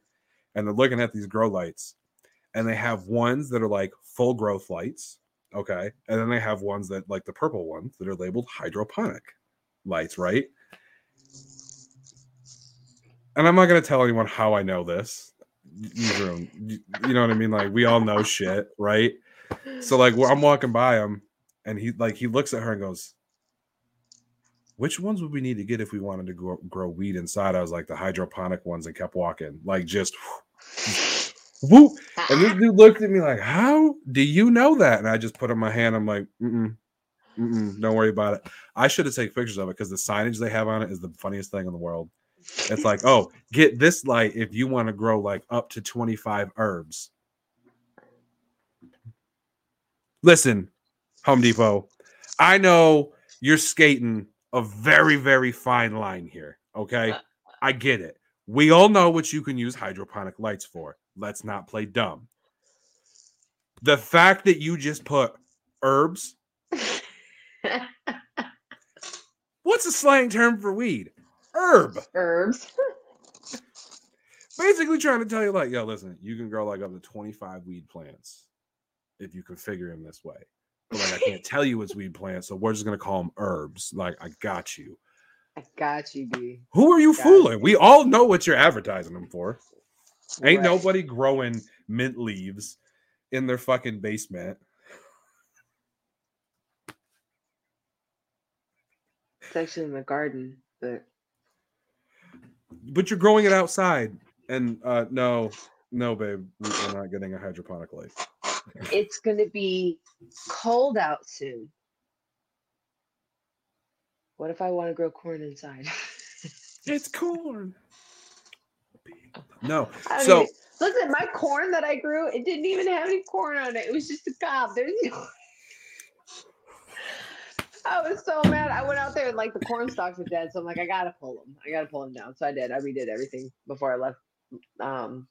And they're looking at these grow lights. And they have ones that are like full growth lights, okay? And then they have ones that like the purple ones that are labeled hydroponic lights, right? And I'm not to tell anyone how I know this. You know- you know what I mean? Like we all know shit, right? So like I'm walking by him, and he like he looks at her and goes, "Which ones would we need to get if we wanted to grow, grow weed inside?" I was like, "The hydroponic ones," and kept walking, like just whoop. And this dude looked at me like, "How do you know that?" And I just put up my hand. I'm like, Mm-mm, mm-mm, "Don't worry about it." I should have taken pictures of it because the signage they have on it is the funniest thing in the world. It's like, "Oh, get this light if you want to grow like up to 25 herbs." Listen, Home Depot, I know you're skating a very, very fine line here. Okay. Uh, uh. I get it. We all know what you can use hydroponic lights for. Let's not play dumb. The fact that you just put herbs, what's a slang term for weed? Herb. Herbs. Basically trying to tell you, like, yo, listen, you can grow like up to 25 weed plants if you configure them this way. But like I can't tell you it's weed plants, so we're just gonna call them herbs. Like, I got you. I got you, B. Who are you fooling? We all know what you're advertising them for. Ain't Right. nobody growing mint leaves in their fucking basement. It's actually in the garden, but But you're growing it outside. And uh no, no, babe, we- we're not getting a hydroponic life. it's gonna be cold out soon. What if I want to grow corn inside? It's corn. No. I So even- look at my corn that I grew. It didn't even have any corn on it. It was just a cob. There's no. I was so mad. I went out there and like the corn stalks were dead, so I'm like, I gotta pull them. I gotta pull them down. So I did. I redid everything before I left. Um,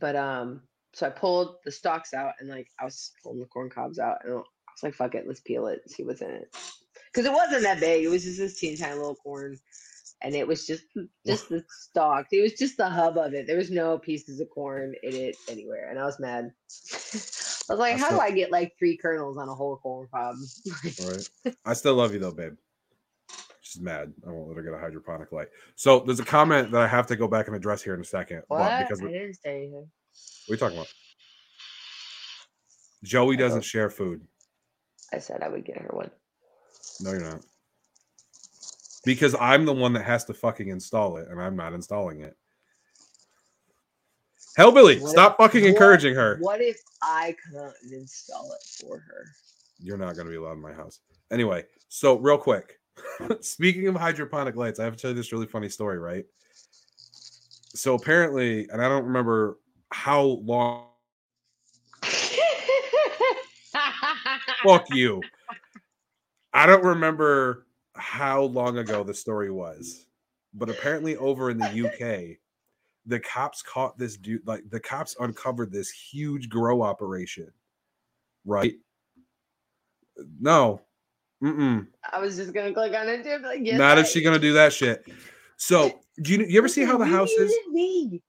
but um, so I pulled the stalks out and like I was pulling the corn cobs out, and I was like, fuck it, let's peel it, see what's in it. Because it wasn't that big. It was just this teeny tiny little corn, and it was just just the stalk. It was just the hub of it. There was no pieces of corn in it anywhere, and I was mad. I was like, I how still- do I get like three kernels on a whole corn cob? Right. I still love you though, babe. She's mad. I won't let her get a hydroponic light. So there's a comment that I have to go back and address here in a second. what? Because I we, what didn't say anything. are you talking about? Joey doesn't share food. I said I would get her one. No, you're not. Because I'm the one that has to fucking install it, and I'm not installing it. Hellbilly, What stop if- fucking what- encouraging her. What if I come and install it for her? You're not going to be allowed in my house. Anyway, so real quick. Speaking of hydroponic lights, I have to tell you this really funny story, right? So apparently, and I don't remember how long. Fuck you. I don't remember how long ago the story was, but apparently over in the UK, the cops caught this dude. Like the cops uncovered this huge grow operation, right? No, mm-mm. I was just gonna click on it too. Like, yes, Not I- if she gonna do that shit. So, do you you ever see how the What houses? did me?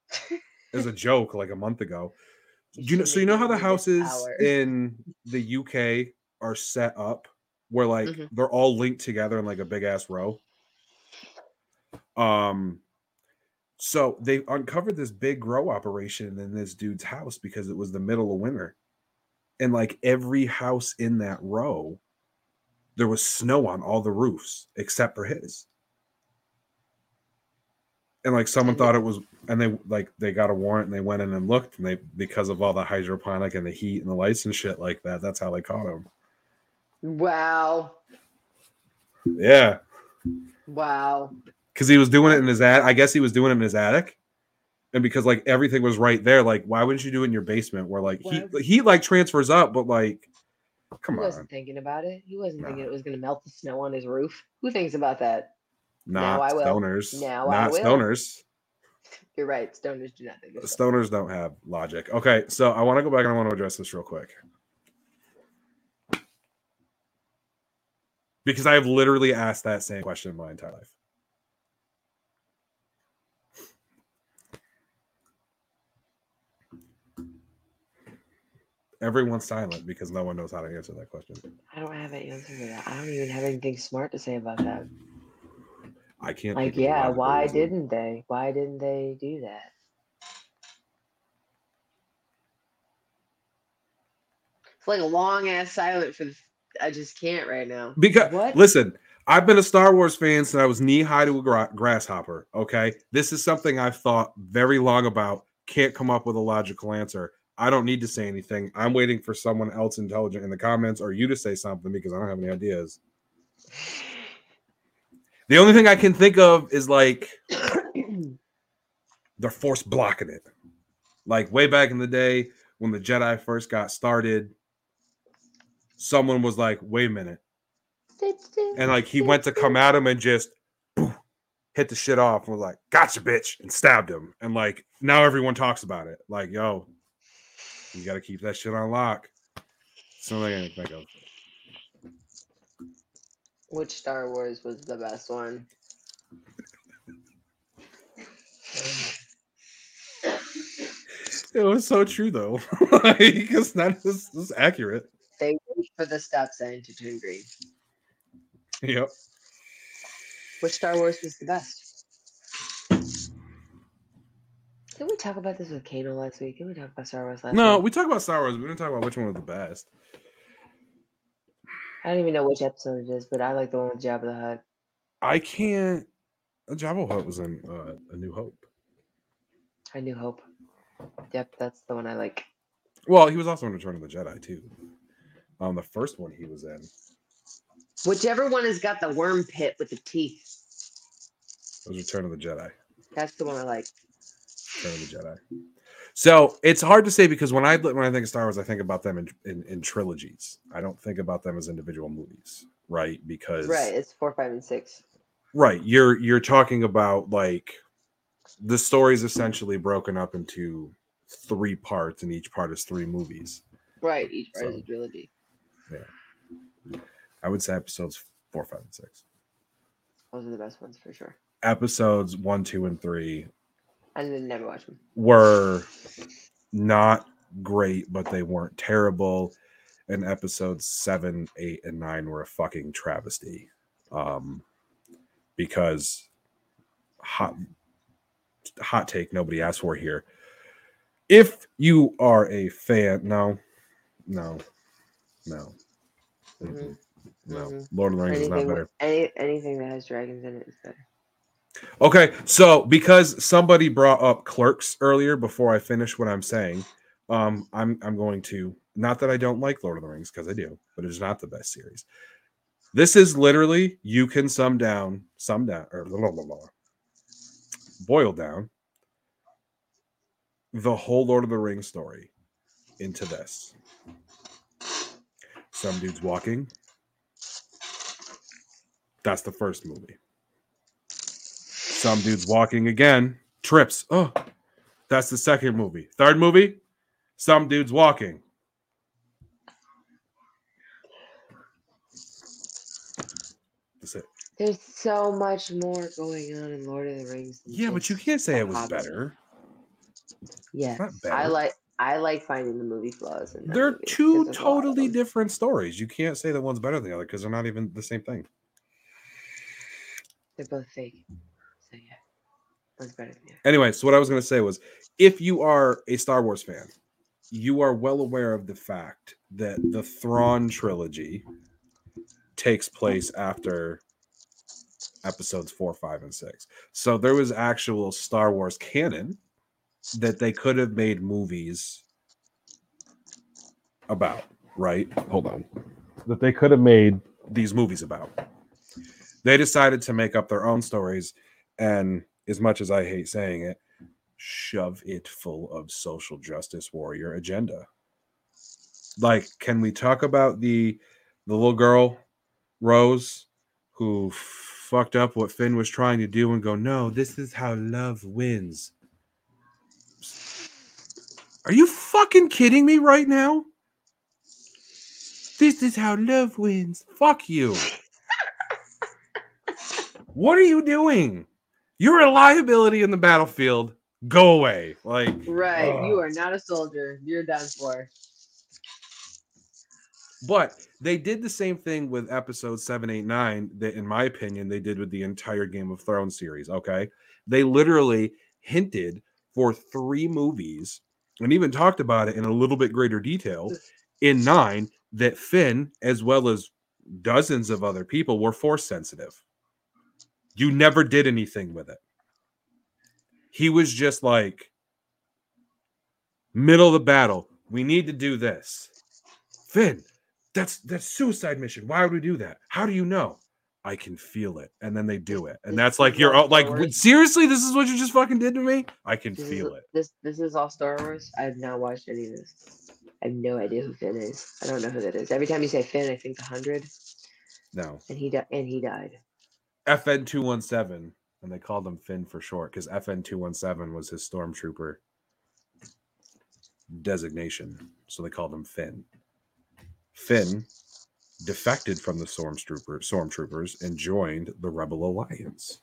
Is a joke like a month ago. Do You know? So you know how the houses in the UK are set up, where like Mhm. they're all linked together in like a big ass row. Um, so they uncovered this big grow operation in this dude's house because it was the middle of winter, and like every house in that row, there was snow on all the roofs except for his. And like someone thought it was, and they like they got a warrant and they went in and looked, and they because of all the hydroponic and the heat and the lights and shit like that, that's how they caught him. Wow. Yeah, Wow. Because he was doing it in his ad. I guess he was doing it in his attic, and because like everything was right there, like why wouldn't you do it in your basement where like Why- heat like transfers up, but like, come he on, wasn't thinking about it. He wasn't Nah. thinking it was gonna melt the snow on his roof. Who thinks about that? not I will. stoners, Now I not will. stoners. You're right. Stoners do not think uh, that. Stoners don't have logic. Okay, so I want to go back and I want to address this real quick. Because I have literally asked that same question my entire life. Everyone's silent because no one knows how to answer that question. I don't have an answer to that. I don't even have anything smart to say about that. I can't. Like, think of a yeah, why reason. didn't they? Why didn't they do that? It's like a long ass silent for. The, I just can't right now. Because What? listen, I've been a Star Wars fan since I was knee high to a gra- grasshopper. Okay, this is something I've thought very long about. Can't come up with a logical answer. I don't need to say anything. I'm waiting for someone else intelligent in the comments or you to say something because I don't have any ideas. The only thing I can think of is like they're force blocking it. Like way back in the day when the Jedi first got started, someone was like, "Wait a minute." and like he went to come at him and just poof, hit the shit off and was like, "Gotcha, bitch," and stabbed him. And like now everyone talks about it. Like, yo, you got to keep that shit on lock. Something I can think of. Which Star Wars was the best one? It was so true though, because that is, is accurate. They wait for the stop sign to turn green. Yep. Which Star Wars was the best? Didn't we talk about this with Kano last week? Didn't we talk about Star Wars last No, week? we talked about Star Wars. We didn't talk about which one was the best. I don't even know which episode it is, but I like the one with Jabba the Hutt. I can't. Jabba the Hutt was in uh, A New Hope. A New Hope. Yep, that's the one I like. Well, he was also in Return of the Jedi too. Um, the first one he was in. Whichever one has got the worm pit with the teeth. was Return of the Jedi. That's the one I like. Return of the Jedi. So it's hard to say because when I when I think of Star Wars, I think about them in, in, in trilogies. I don't think about them as individual movies, right? Because Right. It's four, five, and six. right, you're you're talking about like the story is essentially broken up into three parts, and each part is three movies. Right. Each part is a trilogy. Yeah, I would say episodes four, five, and six. Those are the best ones for sure. Episodes one, two, and three I didn't never watch them. were not great, but they weren't terrible. And episodes seven, eight, and nine were a fucking travesty. Um, because hot hot take nobody asked for here. If you are a fan, no, no, no, mm-mm, Mhm. no. Mhm. Lord of the Rings is not better. any, anything that has dragons in it is better. Okay, so because somebody brought up clerks earlier before I finish what I'm saying, um, I'm I'm going to not that I don't like Lord of the Rings because I do, but it's not the best series. This is literally you can sum down, sum down, or blah, blah, blah, boil down the whole Lord of the Rings story into this. Some dudes walking. That's the first movie. Some dudes walking again, trips. Oh, that's the second movie. Third movie, some dudes walking. That's it. There's so much more going on in Lord of the Rings. Yeah, but you can't say it was Hobbit. better. Yeah, not I like I like finding the movie flaws. In They're movie, two there's a lot of totally different stories. You can't say that one's better than the other because they're not even the same thing. They're both fake. So yeah, one's better than. Anyway, so what I was going to say was if you are a Star Wars fan, you are well aware of the fact that the Thrawn trilogy takes place after episodes four, five, and six. So there was actual Star Wars canon that they could have made movies about, right? Hold on. That they could have made these movies about. They decided to make up their own stories, and as much as I hate saying it, shove it full of social justice warrior agenda. Like, can we talk about the the little girl, Rose, who fucked up what Finn was trying to do and go, no, this is how love wins. Are you fucking kidding me right now? This is how love wins. Fuck you. what are you doing? You're a liability in the battlefield. Go away. Like, Right, you are not a soldier. You're done for. But they did the same thing with episode seven, eight, nine. That, in my opinion, they did with the entire Game of Thrones series. Okay, they literally hinted for three movies and even talked about it in a little bit greater detail in nine that Finn, as well as dozens of other people, were force sensitive. You never did anything with it. He was just like, middle of the battle. We need to do this. Finn, that's that's suicide mission. Why would we do that? How do you know? I can feel it, and then they do it, and that's like you're all like, seriously, this is what you just fucking did to me. I can This feel is, it. This this is all Star Wars. I have not watched any of this. I have no idea who Finn is. I don't know who that is. Every time you say Finn, I think the hundred, No, and he di- and he died. FN two one seven, and they called him Finn for short because FN two one seven was his stormtrooper designation, so they called him Finn. Finn defected from the stormtrooper stormtroopers and joined the Rebel Alliance,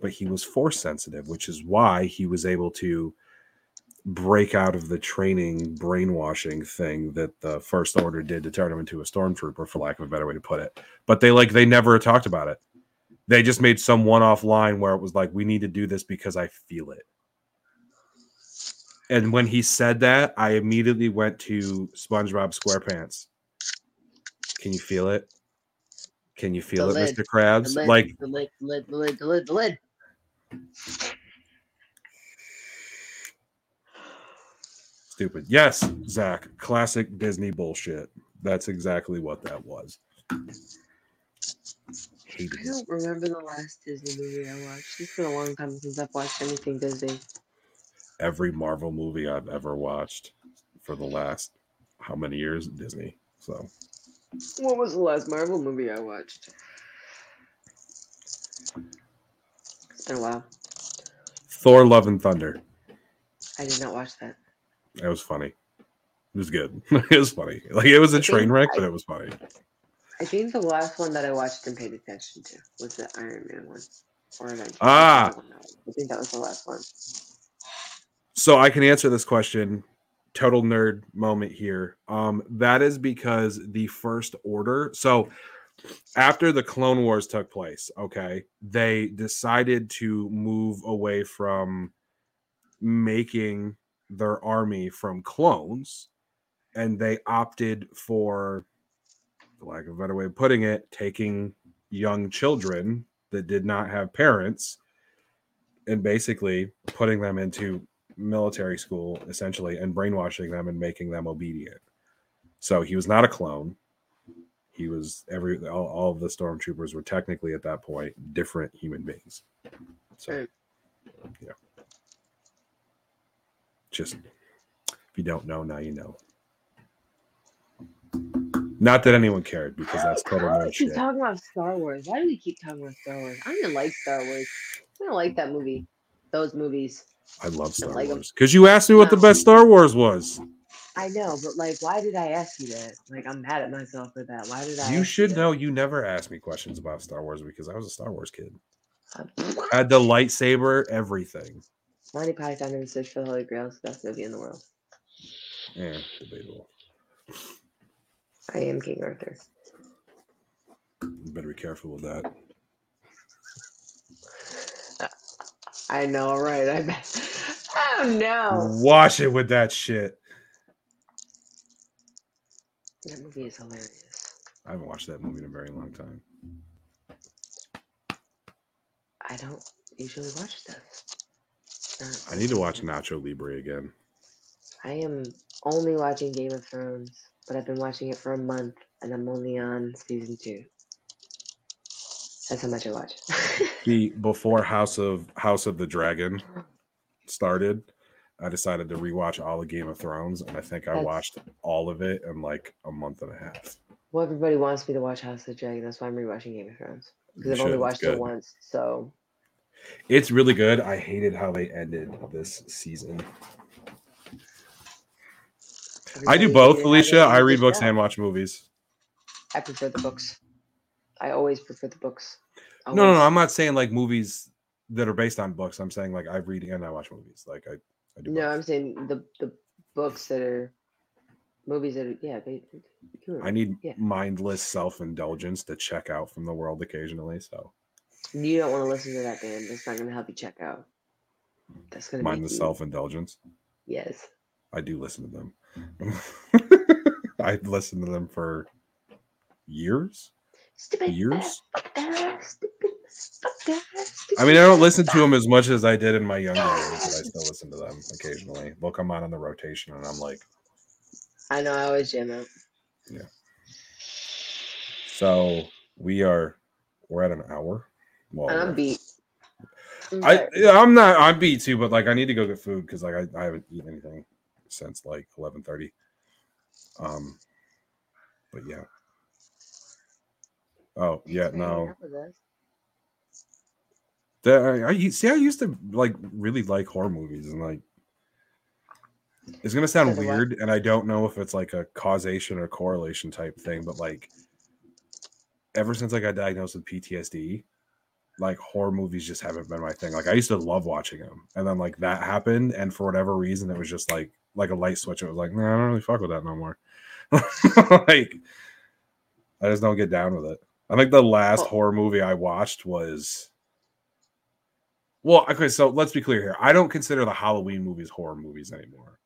but he was force sensitive, which is why he was able to break out of the training brainwashing thing that the first order did to turn him into a stormtrooper for lack of a better way to put it. But they like they never talked about it they just made some one-off line where it was like we need to do this because i feel it. And when he said that i immediately went to spongebob squarepants. Can you feel it? Can you feel The it lid. mr krabs? The lid, like the lid, the lid, the lid, the lid, the lid. stupid. Yes zach. Classic disney bullshit. That's exactly what that was Hated I don't remember the last Disney movie I watched. It's been a long time since I've watched anything Disney. every Marvel movie I've ever watched for the last how many years? Disney. So What was the last Marvel movie I watched? It's been a while. Thor: Love and Thunder. I did not watch that. It was funny. It was good. it was funny. Like it was a train wreck, I- but it was funny. I think the last one that I watched and paid attention to was the Iron Man one. Or Avengers. Ah. I think that was the last one. So I can answer this question. Total nerd moment here. Um, that is because the first order. So after the Clone Wars took place, okay, they decided to move away from making their army from clones, and they opted for, for lack of a better way of putting it, taking young children that did not have parents and basically putting them into military school essentially and brainwashing them and making them obedient. So he was not a clone. He was every all, all of the stormtroopers were technically at that point different human beings. So yeah. Just if you don't know, now you know. Not that anyone cared because that's total Why do we keep talking about Star Wars? Why do we keep talking about Star Wars? I don't like Star Wars. I don't like that movie. Those movies. I love Star like 'em. Wars because you asked me what the best Star Wars was. I know, but like, why did I ask you that? Like, I'm mad at myself for that. Why did I? You should that? know you never asked me questions about Star Wars because I was a Star Wars kid. Uh, I had the lightsaber, everything. Monty Python and the Search for the Holy Grail is the best movie in the world. Yeah, debatable. I am King Arthur. You better be careful with that. I know, right? I bet. Oh no! Wash it with that shit. That movie is hilarious. I haven't watched that movie in a very long time. I don't usually watch stuff. I need to watch Nacho Libre again. I am only watching Game of Thrones, but I've been watching it for a month, and I'm only on season two. That's how much I watch. The before House of House of the Dragon started, I decided to rewatch all of Game of Thrones, and I think I That's- watched all of it in like a month and a half. well, everybody wants me to watch House of the Dragon. That's why I'm rewatching Game of Thrones because I've only should, it's watched it once. So It's really good. I hated how they ended this season. I do both, hated how they Felicia. I read books and watch movies. I prefer the books. I always prefer the books. No, no, no. I'm not saying like movies that are based on books. I'm saying like I read and I watch movies. Like I, I do. No. I'm saying the the books that are movies that are yeah. They, I need yeah. mindless self indulgence to check out from the world occasionally. So You don't want to listen to that band. That's not going to help you check out. That's going to mindless self indulgence. Yes. I do listen to them. I listened to them for years. Stupid Years? fucker, stupid fucker, I mean, I don't listen to them as much as I did in my younger years, but I still listen to them occasionally. They'll come on in the rotation, and I'm like, I know. I always jam out. Yeah. So we are, we're at an hour. Well, I'm beat. I'm I I'm not I'm beat too, but like I need to go get food because like I, I haven't eaten anything since like eleven thirty. Um, but yeah. Oh yeah, no. out with us. That I, I see. I used to like really like horror movies, and like it's gonna sound So do I. weird, and I don't know if it's like a causation or correlation type thing, but like ever since I got diagnosed with PTSD, like horror movies just haven't been my thing. Like I used to love watching them, and then like that happened, and for whatever reason, it was just like like a light switch. It was like, no, nah, I don't really fuck with that no more. like I just don't get down with it. I think the last Well- horror movie I watched was well, okay, so let's be clear here. I don't consider the Halloween movies horror movies anymore.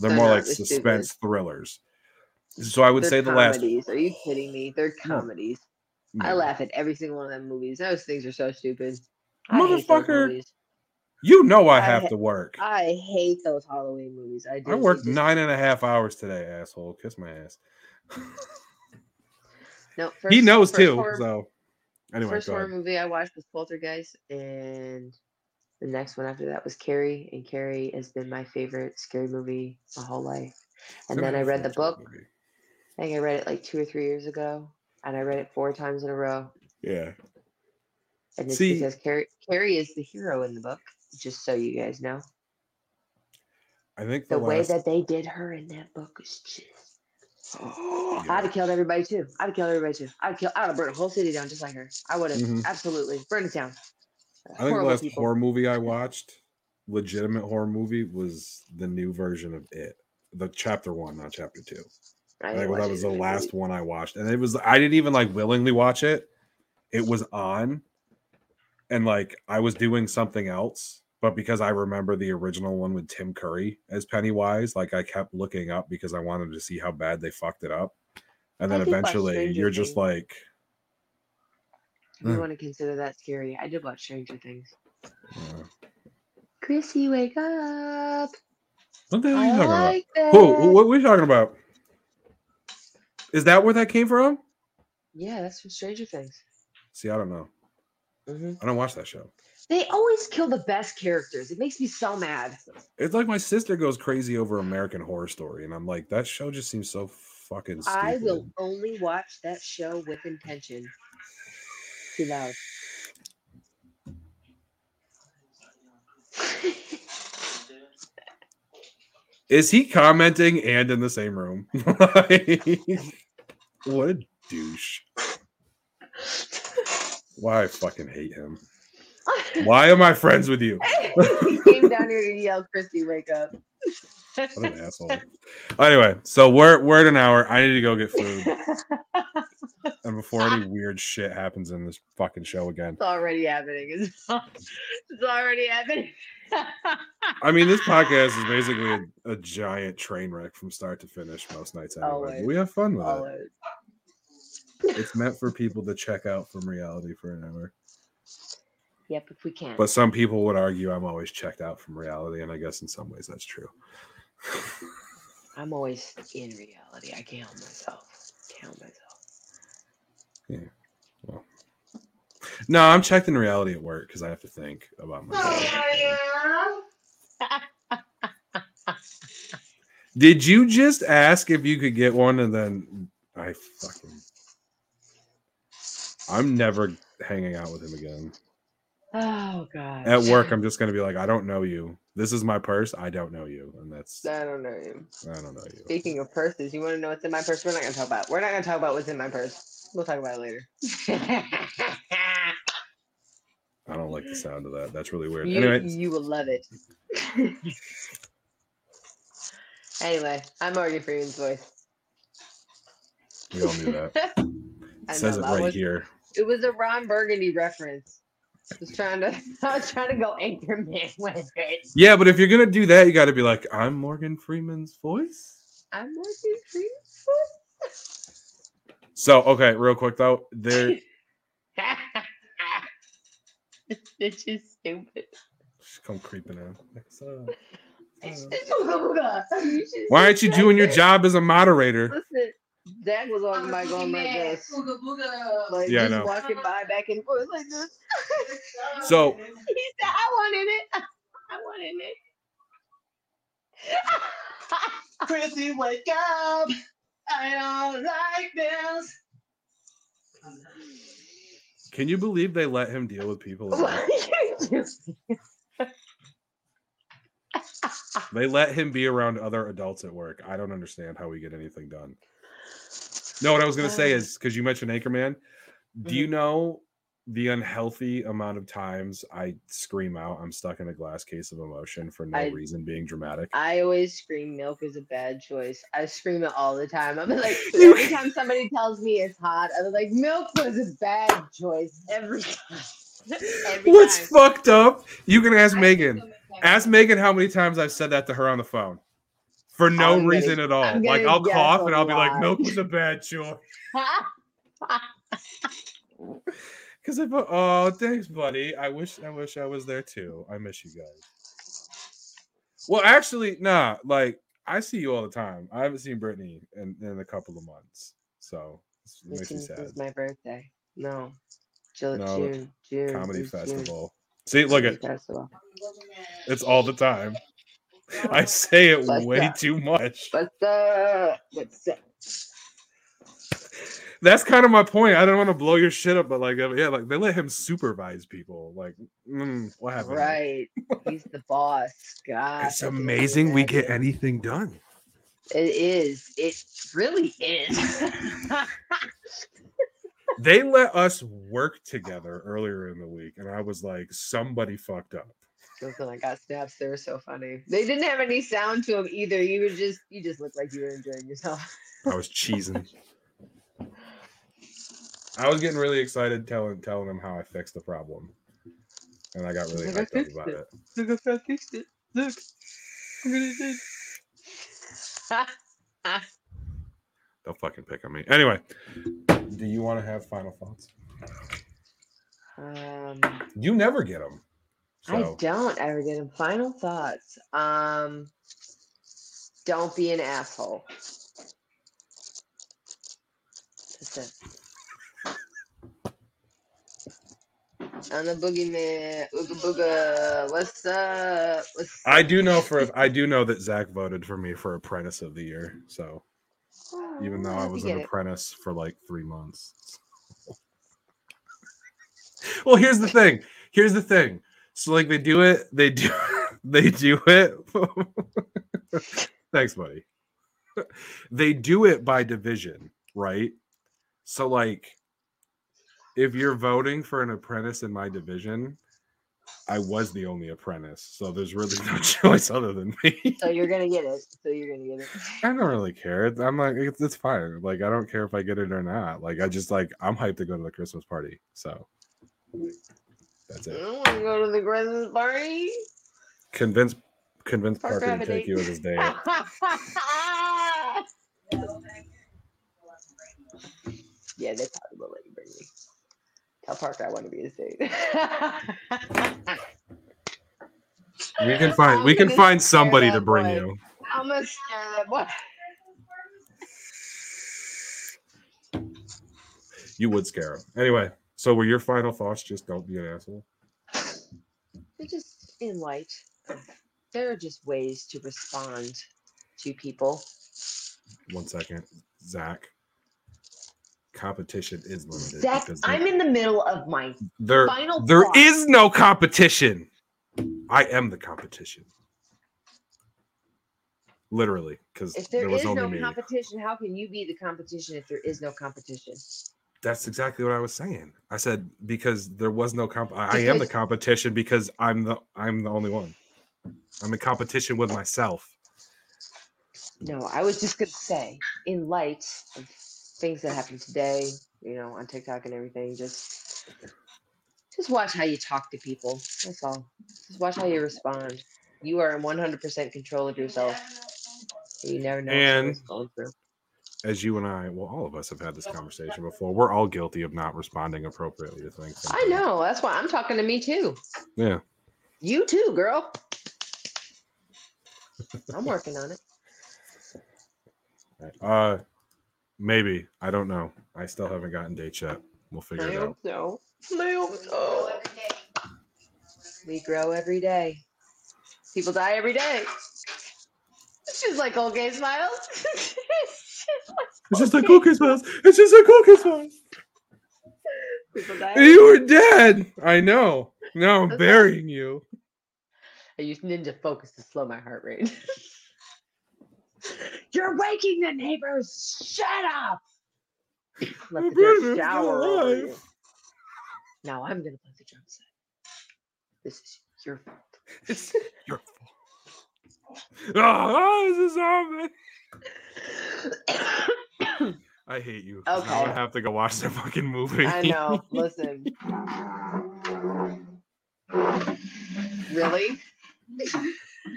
They're They're more like they're stupid. suspense thrillers. So I would They're say the last. Are you kidding me? They're No. comedies. I laugh at every single one of them movies. Those things are so stupid. I Motherfucker. You know I I have ha- to work. I hate those Halloween movies. I do. I worked nine and a half hours today, asshole. Kiss my ass. No, he knows too. horror- so anyway, first horror movie I watched was Poltergeist, and The next one after that was Carrie, and Carrie has been my favorite scary movie my whole life. And then I read the book. movie. I think I read it like two or three years ago, and I read it four times in a row. Yeah. And it's See- because Carrie, Carrie is the hero in the book, just so you guys know. I think The the, way last, that they did her in that book is just. I'd have killed everybody too. I'd have killed everybody too. I'd kill. I'd have burned a whole city down just like her. I would have Mhm. absolutely burned it down. I think the last people. horror movie I watched, legitimate horror movie, was the new version of It. The chapter one, not chapter two. I I didn't think that was the the last movie. one I watched, and it was I didn't even like willingly watch it. It was on, and like I was doing something else, but because I remember the original one with Tim Curry as Pennywise, like I kept looking up because I wanted to see how bad they fucked it up, and then eventually you're just like, you Mm. want to consider that scary, I did watch Stranger Things. uh, Chrissy, wake up! what the hell are you talking about? like that. Who? What were you talking about? Is that where that came from? Yeah, that's from Stranger Things. See, I don't know. Hmm I don't watch that show. They always kill the best characters. It makes me so mad. It's like my sister goes crazy over American Horror Story, and I'm like, that show just seems so fucking stupid. I will only watch that show with intention. Too loud. Is he commenting and in the same room? Like, what a douche. Why I fucking hate him. Why am I friends with you? he came down here to yell, Chrissy, wake up. What an asshole. Anyway, so we're we're at an hour. I need to go get food. And before any weird shit happens in this fucking show again. It's already happening. It's, it's already happening. I mean, this podcast is basically a, a giant train wreck from start to finish most nights anyway. Always. We have fun with it. Always. It's meant for people to check out from reality for an hour. Yep, if we can. But some people would argue I'm always checked out from reality, and I guess in some ways that's true. I'm always in reality. I can't help myself. Can't help myself. no, I'm checked in reality at work because I have to think about myself. Oh, Did you just ask if you could get one and then I fucking I'm never hanging out with him again. Oh god. At work, I'm just gonna be like, I don't know you. This is my purse. I don't know you, and that's I don't know you. I don't know you. Speaking of purses, you want to know what's in my purse? We're not gonna talk about. We're not gonna talk about what's in my purse. We'll talk about it later. I don't like the sound of that. That's really weird. you, Anyway, you will love it. anyway, I'm Morgan Freeman's voice. we all knew that. It I says it right was- here. It was a Ron Burgundy reference. I was trying to. I was trying to go Anchorman with it. Yeah, but if you're gonna do that, you got to be like, I'm Morgan Freeman's voice. I'm Morgan Freeman's voice. So okay, real quick though, there this bitch is stupid. Just come creeping in. Like, "What's up? Why aren't you doing your job as a moderator? Listen, Zach was on the mic going like this. Like Yeah, I just know. walking by back and forth like this. Uh, so he said, I wanted it. I wanted it. Chrissy, wake up! I don't like this. can you believe they let him deal with people? like what that? are you doing? They let him be around other adults at work. I don't understand how we get anything done. No, what I was gonna say Uh, is because you mentioned Anchorman. Do you know the unhealthy amount of times I scream out, "I'm stuck in a glass case of emotion" for no I- reason, being dramatic? I always scream milk is a bad choice. I scream it all the time. I'm like every time somebody tells me it's hot, I'm like milk was a bad choice every time. Every What's time. fucked up? You can ask I Megan. Ask Megan how many times I've said that to her on the phone for no I'm gonna- reason at all. I'm Like I'll cough and I'll be like, "Milk was a bad choice." Because I put, oh, thanks, buddy. I wish, I wish I was there too. I miss you guys. Well, actually, nah. Like I see you all the time. I haven't seen Brittany in, in a couple of months, so it makes me sad. is my birthday. No. Ju- No, June. June. Comedy June. festival. See, look at the- it's all the time. I say it What's way that? too much. What's up? What's up? That's kind of my point. I don't want to blow your shit up, but like, uh, yeah, like they let him supervise people. Like, mm, what happened? Right. He's the boss. God. It's amazing we get anything done. It is. It really is. They let us work together earlier in the week, and I was like, somebody fucked up. Listen, I got snaps. They were so funny. They didn't have any sound to them either. You were just, you just looked like you were enjoying yourself. I was cheesing. I was getting really excited telling telling them how I fixed the problem, and I got really Like, hyped up about it. it. Look, I fixed it. Look. Look what I did. Don't fucking pick on me. Anyway, do you want to have final thoughts? Um, You never get them. I don't ever get them. Final thoughts. Um, don't be an asshole. It. On the boogeyman, ooga booga. What's up? What's I do know for I do know that Zach voted for me for Apprentice of the Year. So even though I was an an apprentice for like three months. well, here's the thing. Here's the thing. So like they do it, they do they do it. Thanks, buddy. They do it by division, right? So like if you're voting for an apprentice in my division, I was the only apprentice. So there's really no choice other than me. So you're gonna get it. So you're gonna get it. I don't really care. I'm like, it's, it's fine. Like, I don't care if I get it or not. Like, I just like, I'm hyped to go to the Christmas party. So that's I it. don't want to go to the Christmas party. Convince, convince Parker Parker to take date. you as his date. yeah, they probably will let you bring me. Tell Parker I want to be his date. We can find, we can find somebody to bring boy. you. I'm gonna scare that boy. You would scare him. Anyway, so were your final thoughts just don't be an asshole? They're just in light. There are just ways to respond to people. One second, Zach. Competition is limited. Zach, I'm in the middle of my there, final there thought. is no competition. I am the competition. Literally, because If there there was is no me. competition, how can you be the competition if there is no competition? That's exactly what I was saying. I said because there was no comp. I, I am the competition because I'm the I'm the only one. I'm in competition with myself. No, I was just gonna say, in light of things that happened today, you know, on TikTok and everything, just just watch how you talk to people. That's all. Just watch how you respond. You are in 100% control of yourself. You never know And- As you and I, well, all of us have had this conversation before. We're all guilty of not responding appropriately to things. I know. That's why I'm talking to me too. Yeah. You too, girl. I'm working on it. Uh, maybe I don't know. I still haven't gotten dates yet. We'll figure I it out. hope so. I hope so. We grow every day. People die every day. She's like, old gay smiles. It's just a cookie smells. It's just a cookie smells. People die. every You were dead. I know. Now I'm That's burying you. I use Ninja Focus to slow my heart rate. You're waking the neighbors. Shut up. Let the My brother's dirt still shower over you. Now I'm gonna play the drum set. This is your fault. It's your fault. Oh, this is zombie. I hate you. 'cause Now I Okay. have to go watch that fucking movie. I know. Listen. really?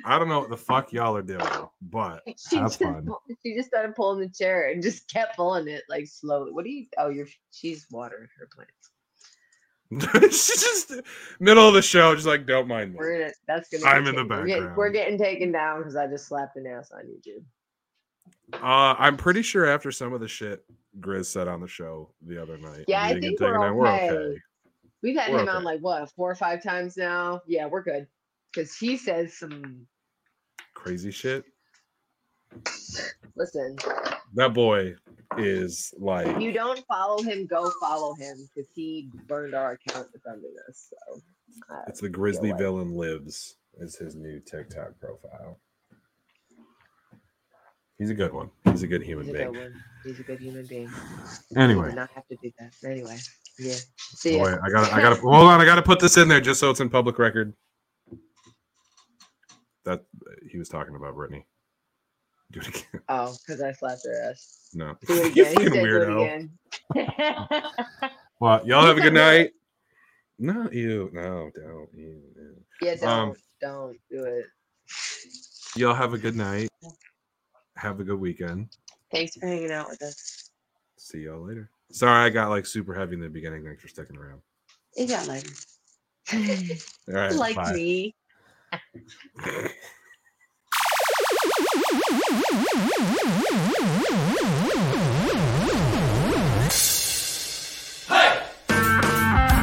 I don't know what the fuck y'all are doing, but She Have just, fun. pull- she just started pulling the chair and just kept pulling it like slowly. What do you? Oh, you're she's watering her plants. she's just middle of the show, just like don't mind me. We're gonna. That's gonna. I'm in the continue. We're getting, we're getting taken down because I just slapped an ass on YouTube. Uh, I'm pretty sure after some of the shit Grizz said on the show the other night, Yeah, I think we're taken down, okay. We've had We're him on like what four or five times now. Yeah, we're good. Because he says some. Crazy shit. Listen, That boy is like if you don't follow him, go follow him because he burned our account defending us. So uh, it's the Grizzly Villain Lives is his new TikTok profile. He's a good one. He's a good human he's a being. good one. He's a good human being. Anyway, not have to do that. Anyway, yeah. See boy, I got I got to hold on. I got to put this in there just so it's in public record. That he was talking about Brittany. Do it again. Oh, because I slapped her ass. No, Do it you again. Fucking it weirdo. again. Well, y'all have a good night. No, you no, don't you. no. Yeah, don't Um, don't do it. Y'all have a good night. Have a good weekend. Thanks for hanging out with us. See y'all later. Sorry, I got like super heavy in the beginning. Thanks for sticking around. It got like All right, like bye. me.